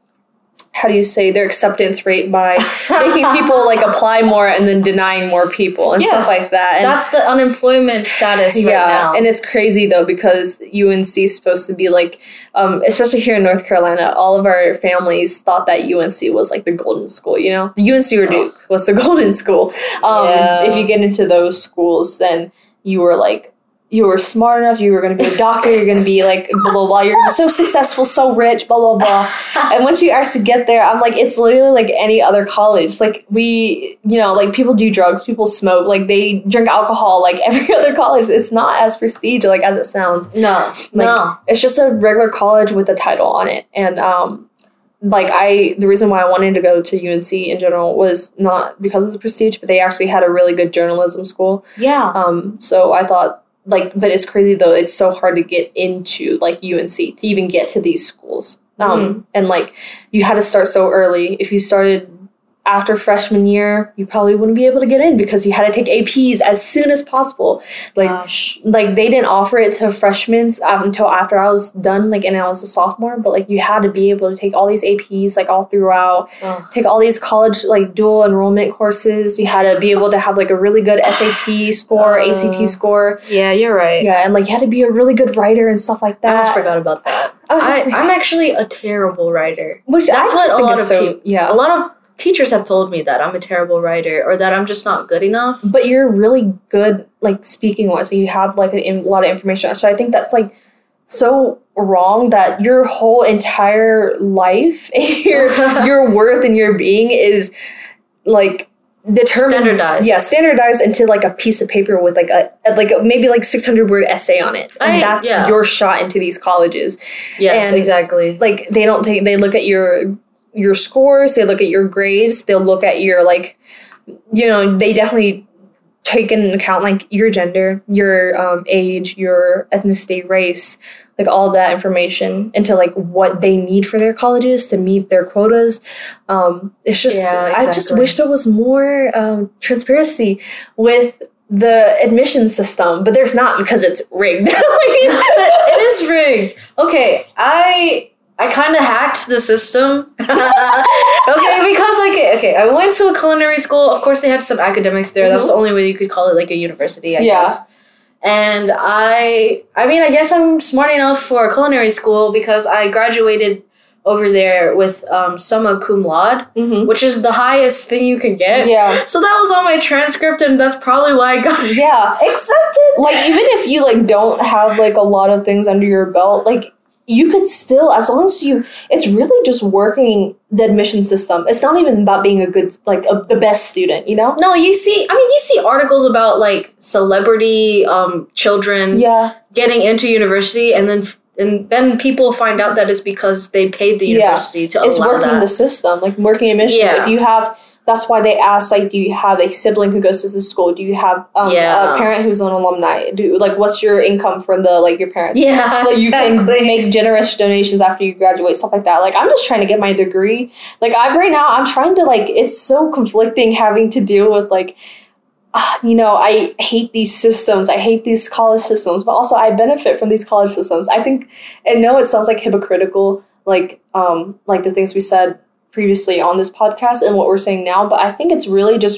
how do you say their acceptance rate by (laughs) making people like apply more and then denying more people and stuff like that and That's the unemployment status right yeah, now. and it's crazy though because UNC is supposed to be like, um, especially here in North Carolina, all of our families thought that UNC was like the golden school. You know, the UNC or Duke was the (laughs) golden school. Um, Yeah. If you get into those schools, then you were like. You were smart enough. You were going to be a doctor. You're going to be like blah blah blah. You're so successful, so rich, blah blah blah. (laughs) and once you actually get there, I'm like, it's literally like any other college. Like we, you know, like people do drugs, people smoke, like they drink alcohol, like every (laughs) other college. It's not as prestige, like as it sounds. no, Like, no. It's just a regular college with a title on it, and um, like I, the reason why I wanted to go to UNC in general was not because of the prestige, but they actually had a really good journalism school. Yeah. Um, so I thought like, but it's crazy though. It's so hard to get into like UNC to even get to these schools. Um, and like you had to start so early. If you started after freshman year, you probably wouldn't be able to get in because you had to take APs as soon as possible. Like, Gosh. like they didn't offer it to freshmen um, until after I was done, like, and I was a sophomore. But like, you had to be able to take all these APs like all throughout Ugh. take all these college like dual enrollment courses. You had to be able to have like a really good SAT score, Uh, ACT score. Yeah, you're right. Yeah, and like you had to be a really good writer and stuff like that. I almost forgot about that. I just like- I'm actually a terrible writer. Which That's I what a lot of so peop- yeah. A lot of teachers have told me that I'm a terrible writer or that I'm just not good enough. but you're really good like speaking wise. So you have like a, a lot of information. So I think that's like so wrong that your whole entire life, (laughs) your (laughs) your worth and your being is like determined Standardized. Yeah, standardized into like a piece of paper with like a, like a, maybe like six hundred word essay on it, and I- that's yeah. your shot into these colleges. Yes, And- exactly. Like they don't take they look at your your scores, they look at your grades, they'll look at your like you know they definitely take into account like your gender, your um, age, your ethnicity, race, like all that information into like what they need for their colleges to meet their quotas. Um, it's just Yeah, I just wish there was more um, transparency with the admission system, but there's not because it's rigged. (laughs) (laughs) Like- it is rigged. Okay, I I kind of hacked the system. (laughs) okay, because like okay, I went to a culinary school. Of course, they had some academics there. That's Mhm. the only way you could call it like a university, I Yeah. guess. And I, I mean, I guess I'm smart enough for culinary school because I graduated over there with um, summa cum laude, Mhm. which is the highest thing you can get. Yeah. So that was on my transcript, and that's probably why I got Yeah. accepted. like even if you like don't have like a lot of things under your belt like you could still as long as you it's really just working the admission system it's not even about being a good like a, the best student you know No, you see, I mean, you see articles about like celebrity um, children yeah getting into university, and then and then people find out that it's because they paid the Yeah. university to it's working that. the system like working admissions Yeah. if you have that's why they ask like do you have a sibling who goes to this school? Do you have um, Yeah. a parent who's an alumni? Do like what's your income from the like your parents? Yeah, (laughs) so you exactly. can make generous donations after you graduate stuff like that. Like i'm just trying to get my degree. Like i right now i'm trying to like it's so conflicting having to deal with like ah, you know i hate these systems. I hate these college systems but also i benefit from these college systems. I think and no it sounds like hypocritical like um like the things we said previously on this podcast and what we're saying now but i think it's really just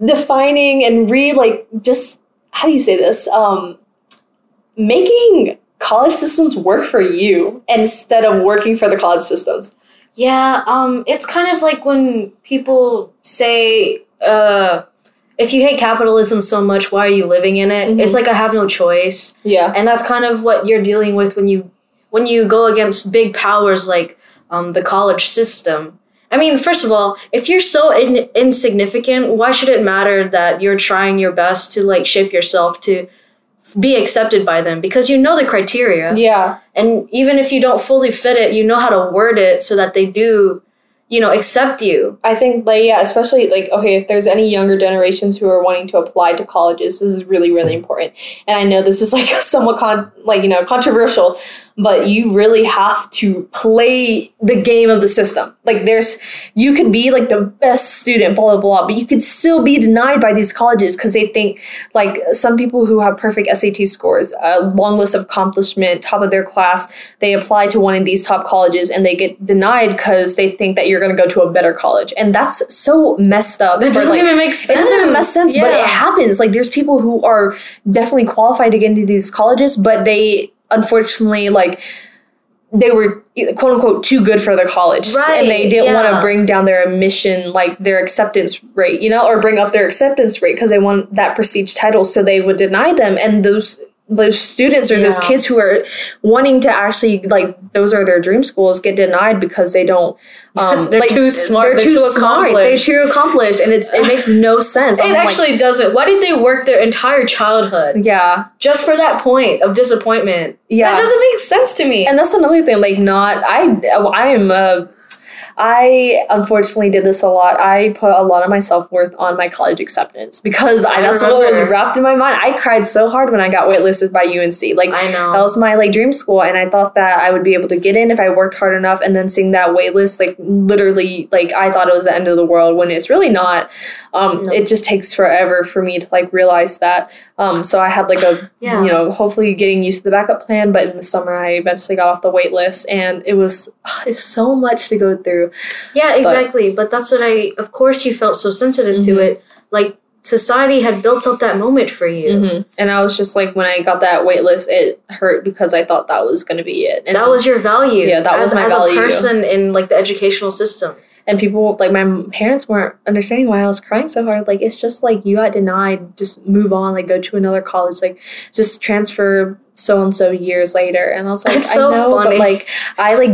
redefining and re like just how do you say this um making college systems work for you instead of working for the college systems. Yeah, um, it's kind of like when people say, uh, if you hate capitalism so much, why are you living in it? Mhm. It's like I have no choice. Yeah. and that's kind of what you're dealing with when you when you go against big powers like um, the college system. I mean first of all if you're so in- insignificant why should it matter that you're trying your best to like shape yourself to be accepted by them? Because you know the criteria. Yeah. and even if you don't fully fit it you know how to word it so that they do you know accept you. I think like yeah, especially like okay, if there's any younger generations who are wanting to apply to colleges, this is really really important. And I know this is like (laughs) somewhat con- like you know controversial, but you really have to play the game of the system. Like there's you could be like the best student, blah blah blah, but you could still be denied by these colleges because they think like some people who have perfect SAT scores, a long list of accomplishment, top of their class, they apply to one of these top colleges and they get denied because they think that you're going to go to a better college, and that's so messed up. that doesn't like, even make sense. it doesn't even make sense, but Yeah. it happens. Like there's people who are definitely qualified to get into these colleges, but they unfortunately like they were quote unquote too good for their college. Right, and they didn't want to bring down their admission like their acceptance rate you know or bring up their acceptance rate because they want that prestige title so they would deny them. And those those students or those kids who are wanting to actually like those are their dream schools get denied because they don't (laughs) um They're like, too smart, they're, they're too too smart. They're too accomplished and it's it (laughs) makes no sense. It I'm like, actually doesn't. Why did they work their entire childhood yeah. just for that point of disappointment. Yeah. That doesn't make sense to me. and that's another thing like not i i am uh I unfortunately did this a lot. I put a lot of my self worth on my college acceptance because I, I that's what was wrapped in my mind. I cried so hard when I got waitlisted by UNC. Like I know. that was my like dream school, and I thought that I would be able to get in if I worked hard enough. And then seeing that waitlist, like literally, like I thought it was the end of the world when it's really not. Um, No. It just takes forever for me to like realize that. Um, so I had like a Yeah. you know hopefully getting used to the backup plan, but in the summer I eventually got off the waitlist, and it was it's so much to go through. Yeah, exactly. But, that's what I. Of course, you felt so sensitive to Mhm. it. Like society had built up that moment for you. hmm And I was just like, when I got that wait list, it hurt because I thought that was going to be it. And That was your value. Yeah, that as, was my as value. a person in like the educational system. and people like my parents weren't understanding why I was crying so hard. Like it's just like you got denied, just move on, like go to another college, like just transfer so and so years later. And I was like, It's so I know, funny. but like I like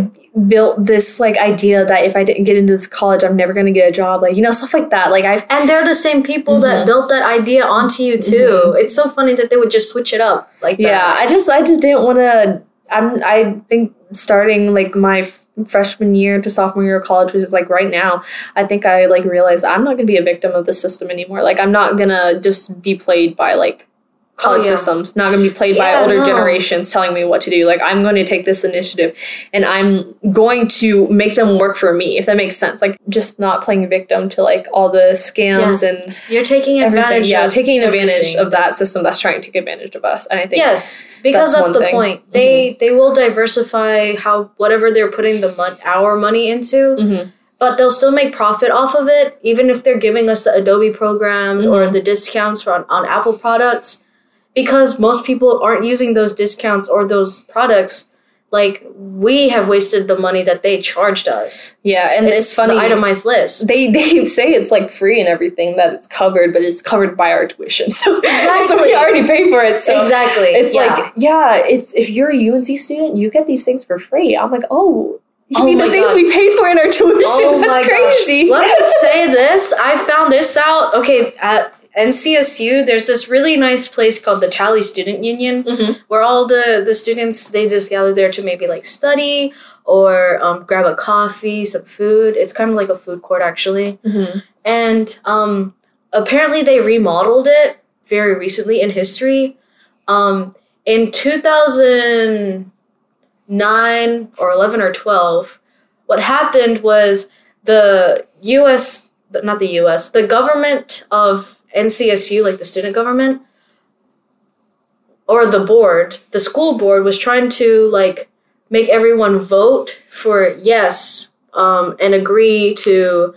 built this like idea that if I didn't get into this college, I'm never gonna get a job, like you know stuff like that. Like I've And they're the same people Mhm. that built that idea onto you too. It's so funny that they would just switch it up like that. yeah, I just I just didn't want to. I'm I think starting like my f- freshman year to sophomore year of college, which is like right now, I think I like realized I'm not gonna be a victim of the system anymore. Like I'm not gonna just be played by like college Oh, yeah. systems, not gonna be played by older no. generations telling me what to do. Like I'm going to take this initiative and I'm going to make them work for me, if that makes sense. Like just not playing victim to like all the scams Yes. and You're taking advantage Yeah, of taking advantage everything. of that system that's trying to take advantage of us. And I think Yes, because that's that's, the thing. point. They they will diversify how whatever they're putting the mon- our money into, Mhm. but they'll still make profit off of it, even if they're giving us the Adobe programs or Mhm. the discounts on, on Apple products, because most people aren't using those discounts or those products. Like we have wasted the money that they charged us. Yeah, and it's, funny. the itemized list. they (laughs) they say it's like free and everything that it's covered, but it's covered by our tuition. (laughs) So, exactly. so we already pay for it. So exactly. it's Yeah. like yeah, it's if you're a UNC student, you get these things for free. I'm like, oh, you Oh mean the things God. we paid for in our tuition? Oh (laughs) That's crazy. Gosh. Let me say this. I found this out. Okay, at NCSU, there's this really nice place called the Talley Student Union, Mhm. where all the the students they just gather there to maybe like study or um, grab a coffee, some food. It's kind of like a food court actually, Mhm. and um, apparently they remodeled it very recently in history. Um, in two thousand nine or 11 or 12 what happened was the us not the us the government of ncsu like the student government or the board the school board was trying to like make everyone vote for yes um, and agree to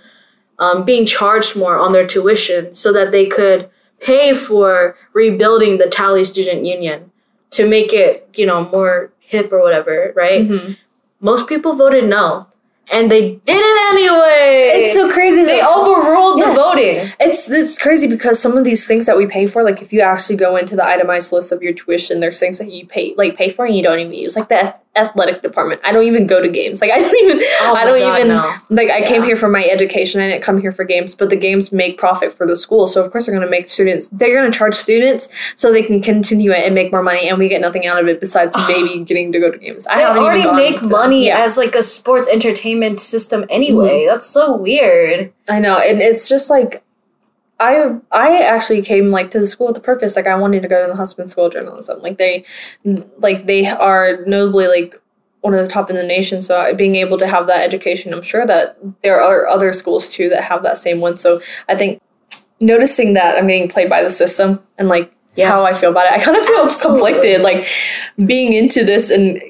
um, being charged more on their tuition so that they could pay for rebuilding the talley student union to make it you know more hip or whatever right Mhm. most people voted no and they did it anyway. It's so crazy. they overruled Yes. the voting. It's it's crazy because some of these things that we pay for, like if you actually go into the itemized list of your tuition, there's things that you pay like pay for and you don't even use, like the athletic department. I don't even go to games. Like I don't even Oh I don't God, even no. like I came here for my education. I didn't come here for games, but the games make profit for the school. So of course they're going to make students. They're going to charge students so they can continue it and make more money, and we get nothing out of it besides (sighs) maybe getting to go to games. I They haven't already make money Yeah. as like a sports entertainment system anyway. Mm-hmm. That's so weird. I know, and it's just like I I actually came like to the school with a purpose. Like I wanted to go to the Hussman School of Journalism. Like they like they are notably like one of the top in the nation. So being able to have that education, I'm sure that there are other schools too that have that same one. So I think noticing that I'm getting played by the system and like how I feel about it, I kind of feel Absolutely. conflicted. Like being into this and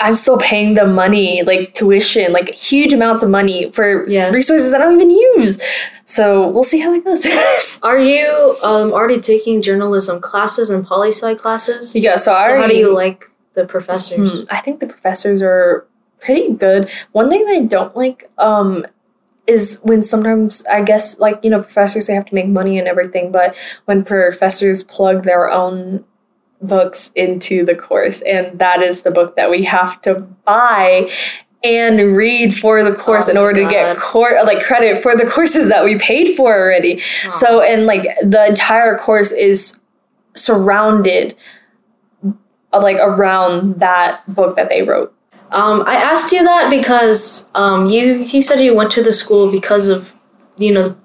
I'm still paying them money, like tuition, like huge amounts of money for Yes. resources I don't even use. So we'll see how that goes. (laughs) Are you um already taking journalism classes and poli sci classes? yeah, so, I So how do you like the professors? Hmm, I think the professors are pretty good. One thing that I don't like um is when sometimes I guess like you know professors they have to make money and everything, but when professors plug their own books into the course and that is the book that we have to buy and read for the course Oh in order to get God. cor- like credit for the courses that we paid for already. So and like the entire course is surrounded like around that book that they wrote. Um, I asked you that because um, you you said you went to the school because of you know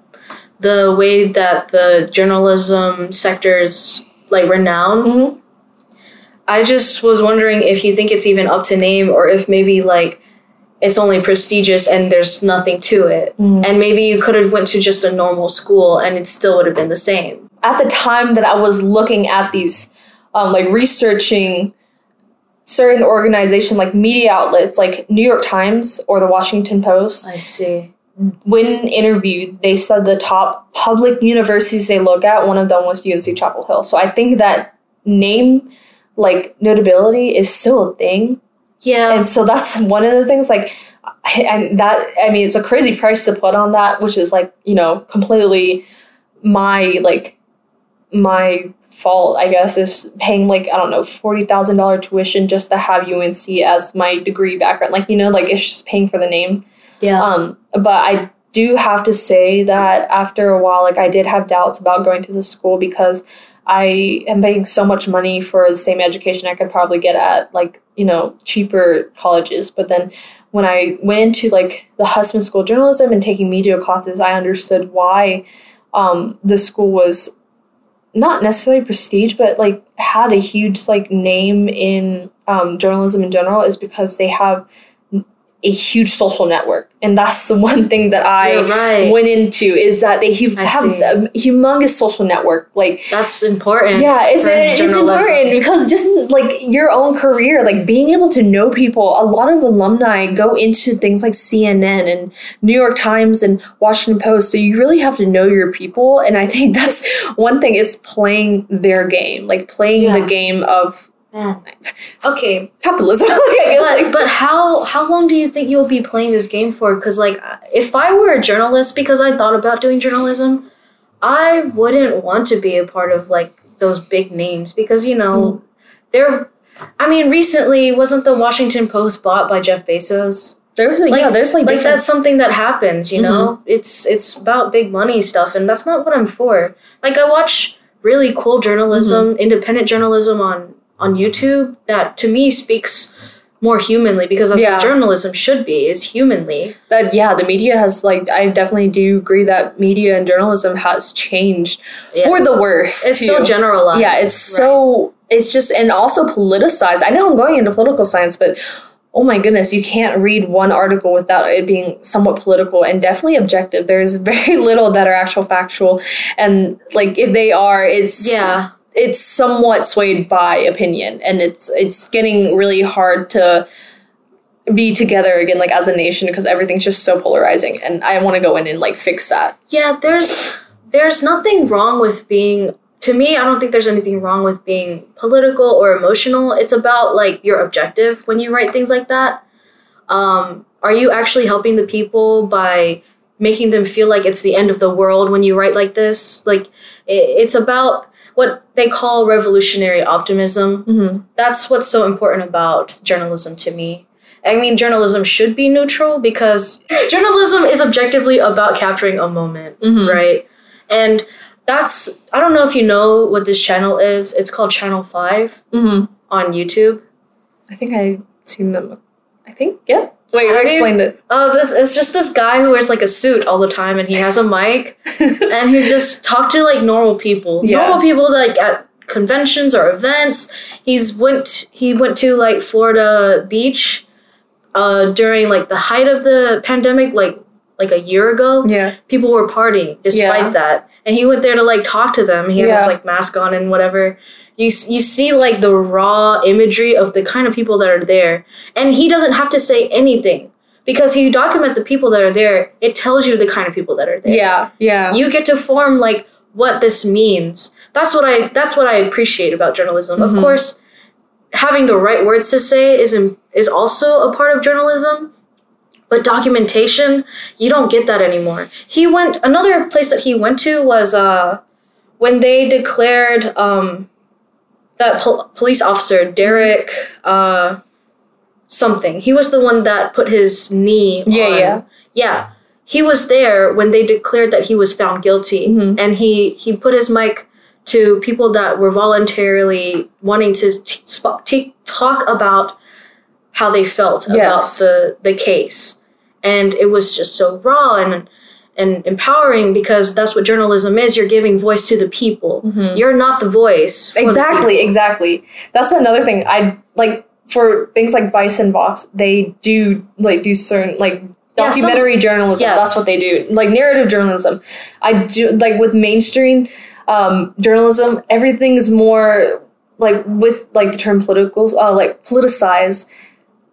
the way that the journalism sector is like renowned. Mhm. I just was wondering if you think it's even up to name or if maybe like it's only prestigious and there's nothing to it. And maybe you could have went to just a normal school and it still would have been the same. At the time that I was looking at these, um, like researching certain organization like media outlets like New York Times or the Washington Post, I see. when interviewed, they said the top public universities they look at, one of them was UNC Chapel Hill. So I think that name, like notability, is still a thing. Yeah. and so that's (laughs) one of the things like and that i mean it's a crazy price to put on that which is like you know completely my like my fault i guess is paying like i don't know $40000 tuition just to have unc as my degree background like you know like it's just paying for the name yeah. um, but I do have to say that after a while, like I did have doubts about going to the school because I am paying so much money for the same education I could probably get at like you know cheaper colleges. But then when I went into like the Hussman School of Journalism and taking media classes, I understood why um, the school was not necessarily prestige, but like had a huge like name in um, journalism in general is because they have a huge social network, and that's the one (laughs) thing that I right. went into is that they have a humongous social network. Like, That's important. yeah, it's it's important because just like your own career, like being able to know people. A lot of alumni go into things like CNN and New York Times and Washington Post, so you really have to know your people. And I think (laughs) that's one thing is playing their game, like playing Yeah. the game of Man. (laughs) Okay, capitalism. (laughs) guess, but like, but how how long do you think you'll be playing this game for? Because like, uh, if I were a journalist, because I thought about doing journalism, I wouldn't want to be a part of like those big names because you know mm. they're. I mean, recently wasn't the Washington Post bought by Jeff Bezos? there's like, Like, yeah, there's like, like different that's something that happens you know mm-hmm. it's it's about big money stuff and that's not what i'm for like i watch really cool journalism mm-hmm. independent journalism on on youtube that to me speaks more humanly because that's Yeah. what journalism should be is humanly. That yeah the media has like i definitely do agree that media and journalism has changed Yeah. for the worse it's too. so generalized. Yeah it's so it's just and also politicized. I know i'm going into political science but oh my goodness you can't read one article without it being somewhat political and definitely objective. There's (laughs) very little that are actual factual. And like if they are it's yeah it's somewhat swayed by opinion and it's it's getting really hard to be together again like as a nation because everything's just so polarizing and i want to go in and like fix that. Yeah there's there's nothing wrong with being to me i don't think there's anything wrong with being political or emotional. It's about like your objective when you write things like that. Um, are you actually helping the people by making them feel like it's the end of the world when you write like this? Like it, it's about what they call revolutionary optimism Mm-hmm. that's what's so important about journalism to me i mean journalism should be neutral because (laughs) journalism is objectively about capturing a moment Mhm. right and that's i don't know if you know what this channel is it's called channel 5 Mm-hmm. on youtube I think I've seen them. I think yeah. Wait, I explained it. oh this it's just this guy who wears like a suit all the time and he has a mic (laughs) and he just talked to like normal people Yeah. normal people like at conventions or events he's went he went to like florida beach uh during like the height of the pandemic like like a year ago Yeah. people were partying despite Yeah. that and he went there to like talk to them he had Yeah. his like mask on and whatever you, you see like the raw imagery of the kind of people that are there and he doesn't have to say anything because he document the people that are there it tells you the kind of people that are there Yeah. Yeah. you get to form like what this means that's what i that's what i appreciate about journalism Mhm. of course having the right words to say is is also a part of journalism but documentation you don't get that anymore he went another place that he went to was uh when they declared um that pol- police officer derek uh something. He was the one that put his knee Yeah, on- yeah. yeah. He was there when they declared that he was found guilty. Mhm. and he he put his mic to people that were voluntarily wanting to t- sp- t- talk about how they felt about the the case. And it was just so raw and and empowering because that's what journalism is. You're giving voice to the people. Mhm. you're not the voice for the exactly exactly. That's another thing. I like for things like vice and vox they do like do certain like Yeah, some- documentary journalism. Yes. that's what they do. Like narrative journalism. I do like with mainstream um journalism everything is more like with like the term political uh like politicized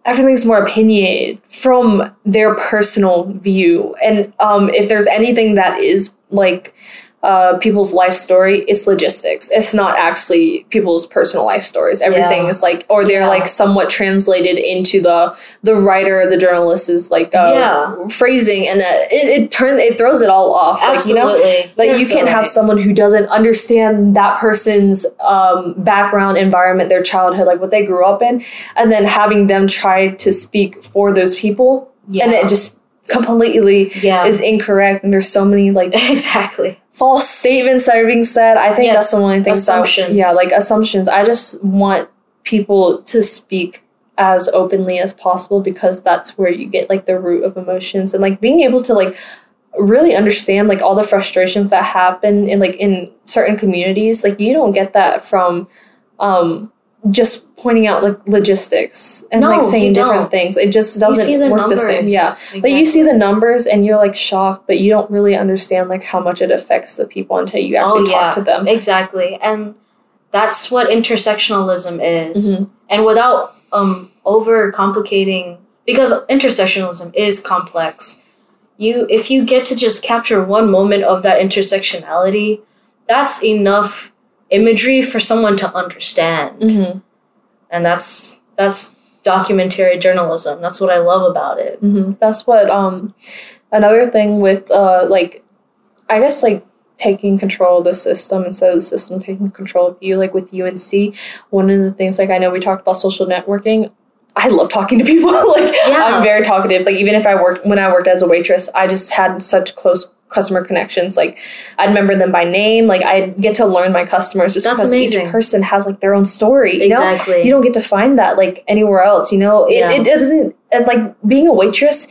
everything's more opinionated from their personal view. And um if there's anything that is like uh, people's life story, it's logistics. It's not actually people's personal life stories. Everything Yeah. is like, or they're Yeah. like somewhat translated into the the writer, the journalist is like uh, Yeah. phrasing, and that it, it turns it throws it all off. Like you know, absolutely like You're you so can't have right. someone who doesn't understand that person's um, background, environment, their childhood, like what they grew up in, and then having them try to speak for those people, yeah. and it just completely yeah is incorrect. And there's so many like (laughs) exactly false statements that are being said. I think Yes, that's the only thing. assumptions. yeah, like assumptions. I just want people to speak as openly as possible because that's where you get like the root of emotions and like being able to like really understand like all the frustrations that happen in like in certain communities like you don't get that from um just pointing out like logistics and No, like saying different things it just doesn't the work the same numbers. yeah like you see the numbers and you're like shocked, but you don't really understand like how much it affects the people until you actually Oh, talk to them. Exactly. And that's what intersectionalism is. Mhm. And without um over complicating because intersectionalism is complex. You if you get to just capture one moment of that intersectionality, that's enough imagery for someone to understand. Mm-hmm. And that's that's documentary journalism. That's what I love about it. Mm-hmm. That's what um another thing with uh like I guess like taking control of the system instead of the system taking control of you like with UNC one of the things like I know we talked about social networking I love talking to people (laughs) like Yeah. I'm very talkative like even if I worked when I worked as a waitress I just had such close customer connections like I'd remember them by name like I get to learn my customers just That's because amazing. each person has like their own story you know Exactly. you don't get to find that like anywhere else you know it, Yeah. it doesn't and like being a waitress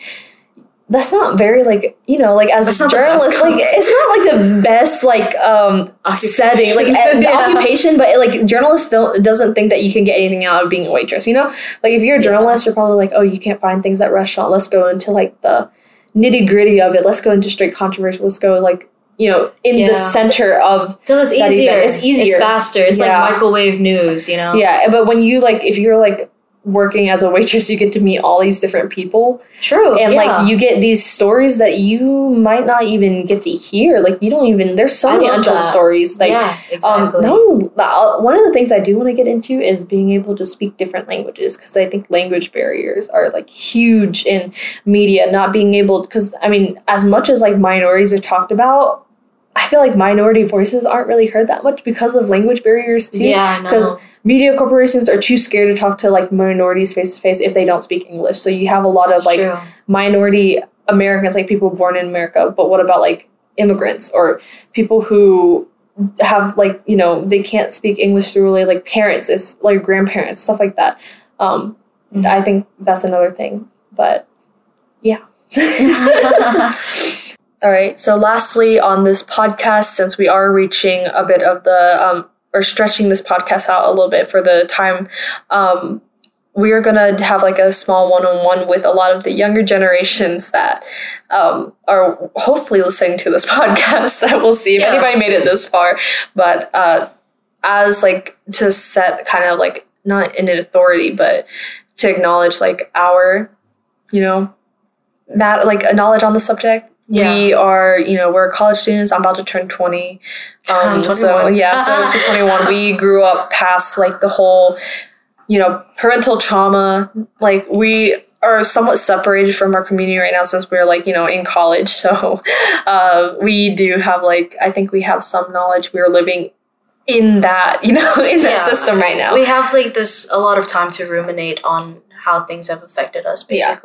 that's not very like you know like as That's a journalist like it's not like the best like um setting like (laughs) eh, the Yeah. occupation but like journalists don't doesn't think that you can get anything out of being a waitress you know like if you're a Yeah. journalist you're probably like oh you can't find things at restaurant let's go into like the nitty gritty of it let's go into straight controversy let's go like you know in Yeah. the center of Because it's easier. event. It's easier. It's faster. It's Yeah. like microwave news, you know? Yeah, but when you like, if you're like working as a waitress you get to meet all these different people True. and yeah. like you get these stories that you might not even get to hear like you don't even there's so I many untold that. stories like yeah, um, exactly. only, uh, one of the things I do want to get into is being able to speak different languages because I think language barriers are like huge in media. Not being able, because I mean, as much as like minorities are talked about, I feel like minority voices aren't really heard that much because of language barriers too. yeah, I know. Because media corporations are too scared to talk to like minorities face to face if they don't speak English. So you have a lot That's of like true. minority Americans, like people born in America, but what about like immigrants or people who have like you know they can't speak English through like parents, is like grandparents, stuff like that. Um, Mhm. I think that's another thing, but yeah. (laughs) (laughs) All right. So, lastly, on this podcast, since we are reaching a bit of the um, or stretching this podcast out a little bit for the time, um, we are gonna have like a small one-on-one with a lot of the younger generations that um, are hopefully listening to this (laughs) podcast. That we'll see if Yeah. anybody made it this far, but uh, as like to set kind of like not in an authority, but to acknowledge like our, you know, that like a knowledge on the subject. We are, you know, we're college students. I'm about to turn 20. (laughs) I'm Um, so 21. yeah, (laughs) so she's 21. We grew up past like the whole, you know, parental trauma. Like we are somewhat separated from our community right now since we're like, you know, in college. (laughs) So uh, we do have like, I think we have some knowledge. We're living in that, you know, in that Yeah. system right now. we have like this a lot of time to ruminate on how things have affected us, Yeah.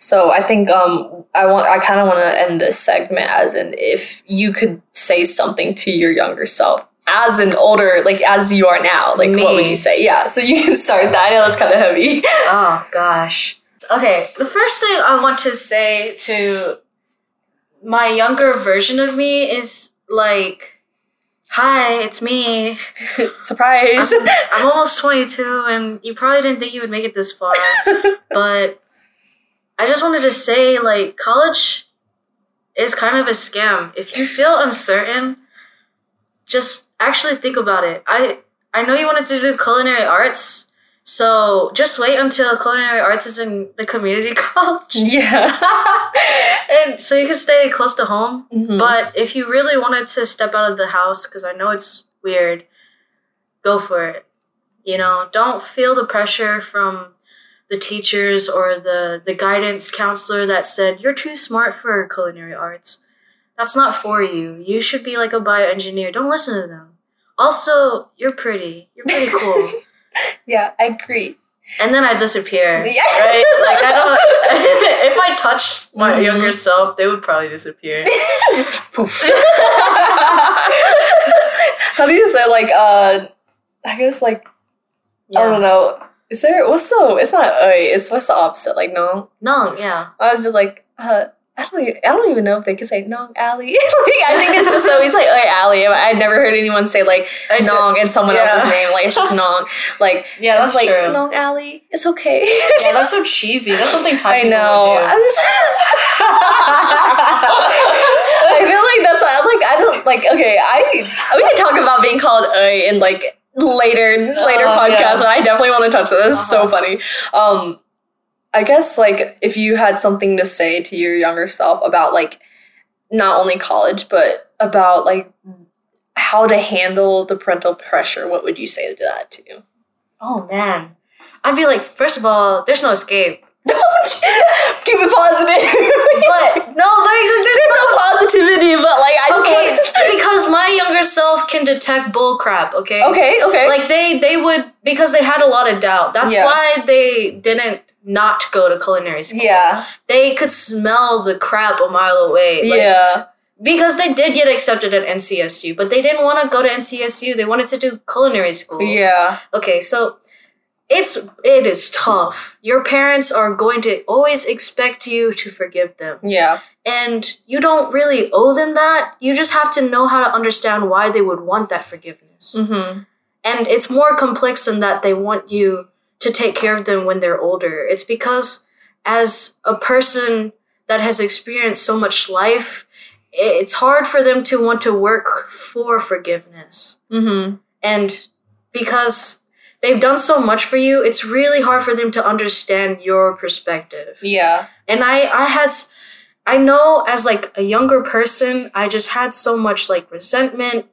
So I think um I want I kind of want to end this segment as in if you could say something to your younger self as an older like as you are now like what would you say? Yeah, so you can start that. I know that's kind of heavy. (laughs) Oh gosh. Okay, the first thing I want to say to my younger version of me is like, "Hi, it's me. (laughs) Surprise. I'm, I'm almost 22, and you probably didn't think you would make it this far, (laughs) but I just wanted to say, like, college is kind of a scam. If you feel uncertain, just actually think about it. I I know you wanted to do culinary arts, so just wait until culinary arts is in the community (laughs) college, yeah. (laughs) and so you can stay close to home. Mhm. But if you really wanted to step out of the house, because I know it's weird, go for it. You know, don't feel the pressure from the teachers or the, the guidance counselor that said, you're too smart for culinary arts. That's not for you. You should be like a bioengineer. Don't listen to them. Also, you're pretty. You're pretty cool. (laughs) yeah, I agree. and then I disappear. Yeah. Right? Like, I don't. (laughs) (laughs) if I touched my Mhm. younger self, they would probably disappear. Just poof. How do you say like uh I guess like I don't know. Is there what's the it's not oi, it's what's the opposite, like no. No, yeah. I'm just like, uh, I don't, even, I don't even know if they could say Nong Alley. (laughs) like, I think it's just always like, oh, Alley. I'd never heard anyone say like I Nong and someone yeah. else's name. Like, it's just Nong. Like, (laughs) Yeah, I that's like, true. Nong Alley, it's okay. Yeah, (laughs) that's so cheesy. That's something Thai I people know. do. I'm just. I feel like that's I'm like I don't like okay I we can talk about being called oi in like later later Uh, podcasts yeah. but I definitely want to touch that. This so Uh-huh. funny. Um, I guess like if you had something to say to your younger self about like not only college but about like how to handle the parental pressure, what would you say to that to? Oh man. I'd be like, first of all, there's no escape. Don't keep it positive. But no, there, There's no positivity, but like I just okay, want- (laughs) because my younger self can detect bull crap. Okay. okay, okay. Like they they would because they had a lot of doubt. That's Yeah. why they didn't not go to culinary school. yeah, They could smell the crap a mile away. Like, yeah, Because they did get accepted at NCSU, but they didn't want to go to NCSU. They wanted to do culinary school. yeah, Okay, so it's it is tough. Your parents are going to always expect you to forgive them. yeah, And you don't really owe them that. You just have to know how to understand why they would want that forgiveness. mm-hmm. And it's more complex than that. They want you to take care of them when they're older. It's because as a person that has experienced so much life, it's hard for them to want to work for forgiveness. Mm-hmm. And because they've done so much for you. It's really hard for them to understand your perspective. Yeah. And I I had i know as like a younger person, I just had so much like resentment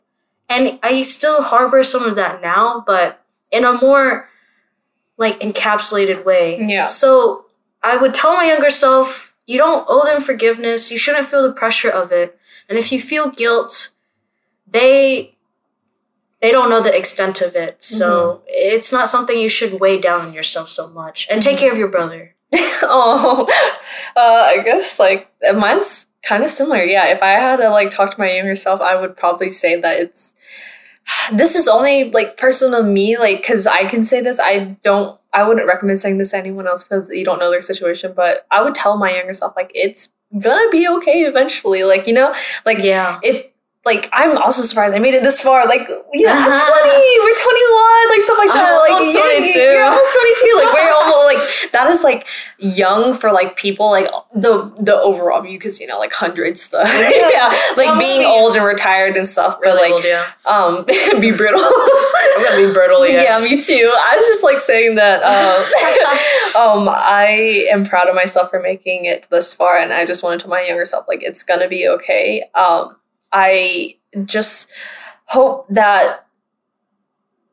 and I still harbor some of that now, but in a more like encapsulated way. Yeah. So I would tell my younger self, you don't owe them forgiveness. You shouldn't feel the pressure of it. And if you feel guilt, they they don't know the extent of it. So it's not something you should weigh down on yourself so much. And take care of your brother. (laughs) oh, uh, I guess like mine's kind of similar. Yeah, if I had to like talk to my younger self, I would probably say that it's. (sighs) This is only like personal me, like because I can say this. I don't. I wouldn't recommend saying this to anyone else because you don't know their situation. But I would tell my younger self like it's gonna be okay eventually. Like you know, like Yeah. if like I'm also surprised I made it this far. Like you know, I'm Uh-huh. 20, we're 21, like stuff like that. I'm like almost yeah, 22. You're almost 22. Like we're (laughs) almost like that is like young for like people like the the overall view because you know like hundreds the yeah (laughs) like I'm being old and retired and stuff. But Really like old, yeah. um (laughs) be brittle. I'm gonna be brittle, yes. Yeah, me too. I was just like saying that um, um I am proud of myself for making it this far and I just wanted to tell my younger self like it's gonna be okay. Um I just hope that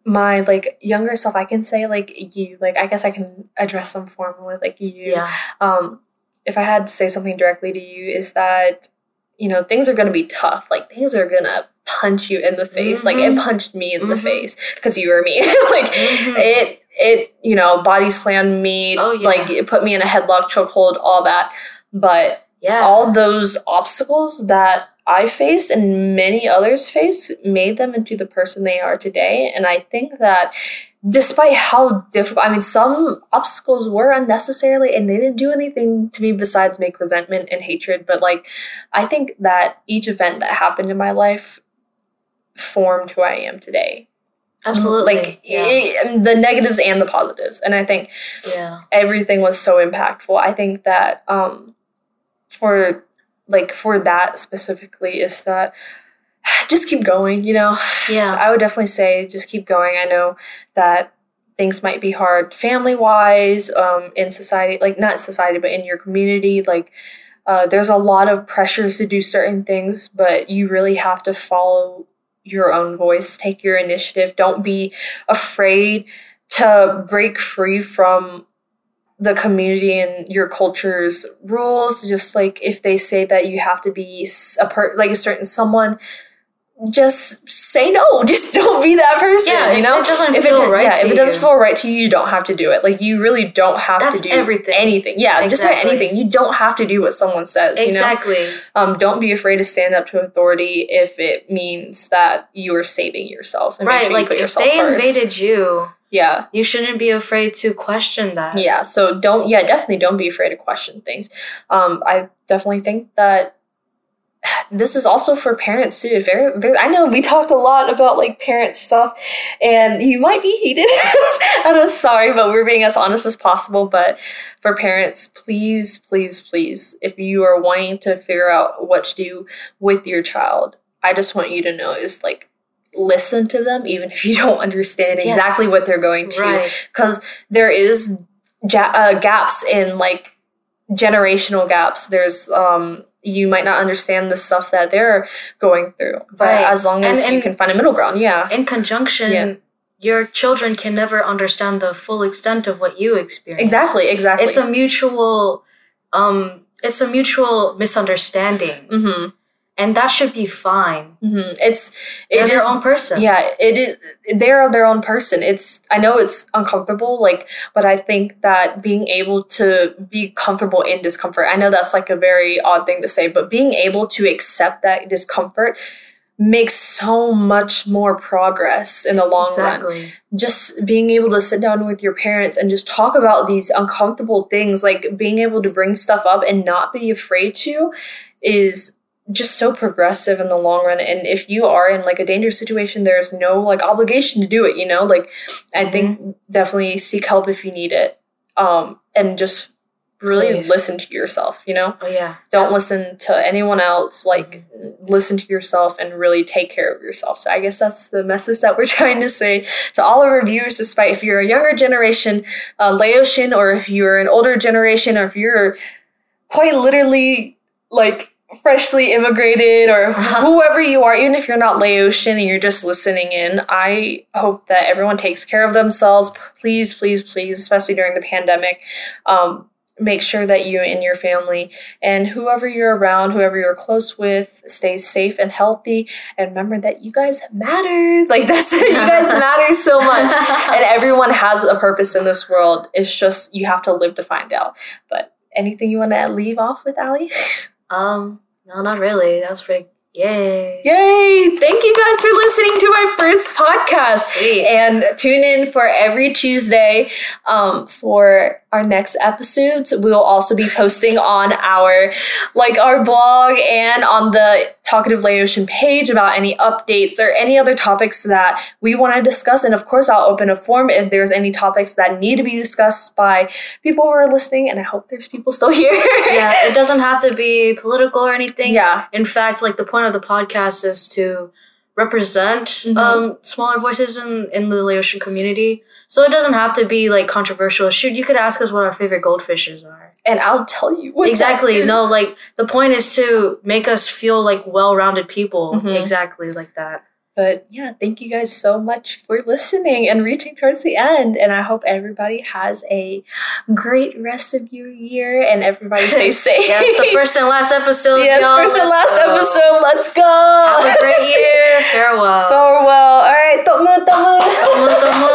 my like younger self I can say like you like I guess I can address them formal with like you Yeah. um, if I had to say something directly to you, is that you know things are going to be tough. Like things are going to punch you in the face. Like it Mhm. punched me in the Mhm. face because you were me. (laughs) like Mhm. it, it you know body slammed me. Oh, yeah. Like it put me in a headlock, chokehold, all that. But Yeah. all those obstacles that I faced and many others faced made them into the person they are today. And I think that despite how difficult, I mean, some obstacles were unnecessarily and they didn't do anything to me besides make resentment and hatred. But like, I think that each event that happened in my life formed who I am today. Absolutely. Like yeah. i- the negatives and the positives. And I think yeah. everything was so impactful. I think that um for like for that specifically is that (sighs) just keep going, you know. Yeah. I would definitely say just keep going. I know that things might be hard family wise, um, in society, like not society, but in your community. Like, uh, there's a lot of pressures to do certain things, but you really have to follow your own voice, take your initiative. Don't be afraid to break free from the community and your culture's rules. Just like if they say that you have to be a per like a certain someone, just say no. (laughs) Just don't be that person. Yeah, you if know, it doesn't if feel it, right yeah, to if it doesn't you. feel right to you, you don't have to do it. Like you really don't have That's to do everything. anything. Yeah, just about anything. You don't have to do what someone says. You know, Exactly. um, don't be afraid to stand up to authority if it means that you are saving yourself. And Right. sure you Like put if they first. invaded you, yeah, you shouldn't be afraid to question that. yeah. So don't. Yeah, definitely don't be afraid to question things. Um, I definitely think that this is also for parents too. If there, there, I know we talked a lot about like parent stuff, and you might be heated. (laughs) I'm sorry, but we're being as honest as possible. But for parents, please, please, please, if you are wanting to figure out what to do with your child, I just want you to know is like listen to them, even if you (laughs) don't understand Yes. exactly what they're going to Right. because there is ja- uh, gaps in like generational gaps there's um you might not understand the stuff that they're going through but Right. as long as And- you can find a middle ground yeah In conjunction, Yeah. your children can never understand the full extent of what you experience. exactly exactly It's a mutual um it's a mutual misunderstanding. mm-hmm, And that should be fine. mm-hmm. it's They're it their own person. yeah it is they're their own person it's i know it's uncomfortable like but i think that being able to be comfortable in discomfort i know that's like a very odd thing to say but being able to accept that discomfort makes so much more progress in the long run Exactly. just being able to sit down with your parents and just talk about these uncomfortable things like being able to bring stuff up and not be afraid to is just so progressive in the long run and if you are in like a dangerous situation there's no like obligation to do it you know like i think definitely seek help if you need it um and just really Please. listen to yourself, you know? Oh yeah. Don't listen to anyone else. Like, listen to yourself and really take care of yourself. So, I guess that's the message that we're (laughs) trying to say to all of our viewers, despite if you're a younger generation, uh, Laotian, or if you're an older generation, or if you're quite literally like freshly immigrated or whoever you are, even if you're not Laotian and you're just listening in, I hope that everyone takes care of themselves. Please, please, please, especially during the pandemic. Um, make sure that you and your family and whoever you're around, whoever you're close with, stays safe and healthy. And remember that you guys matter. (laughs) Like that's it, you guys (laughs) matter so much. And everyone has a purpose in this world. It's just you have to live to find out. But anything you want to leave off with, Ali? (laughs) Um, no, not really. That's pretty. Yay. Yay! Thank you guys for listening to my first podcast. Sweet. And tune in for every Tuesday um, for our next episodes. We will also be posting on our like our blog and on the Talkative Laotian page about any updates or any other topics that we want to discuss. And of course, I'll open a form if there's any topics that need to be discussed by people who are listening. And I hope there's people still (laughs) here. yeah, it doesn't have to be political or anything. Yeah. In fact, like the point of the podcast is to represent Mhm. um smaller voices in in the Laotian community. So it doesn't have to be like controversial. Shoot, you could ask us what our favorite goldfishes are. And I'll tell you what exactly. No, like the point is to make us feel like well-rounded people. Mhm. Exactly like that. But yeah, thank you guys so much for listening and reaching towards the end. And I hope everybody has a great rest of your year and everybody stays (laughs) safe. yes, the first and last episode. Yes, y'all. first and last episode. Let's go. Have a great (laughs) year. Farewell. Farewell. All right. Tomu, tomu. Tomu, tomu.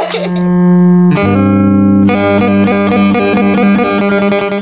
(laughs) okay. Mm.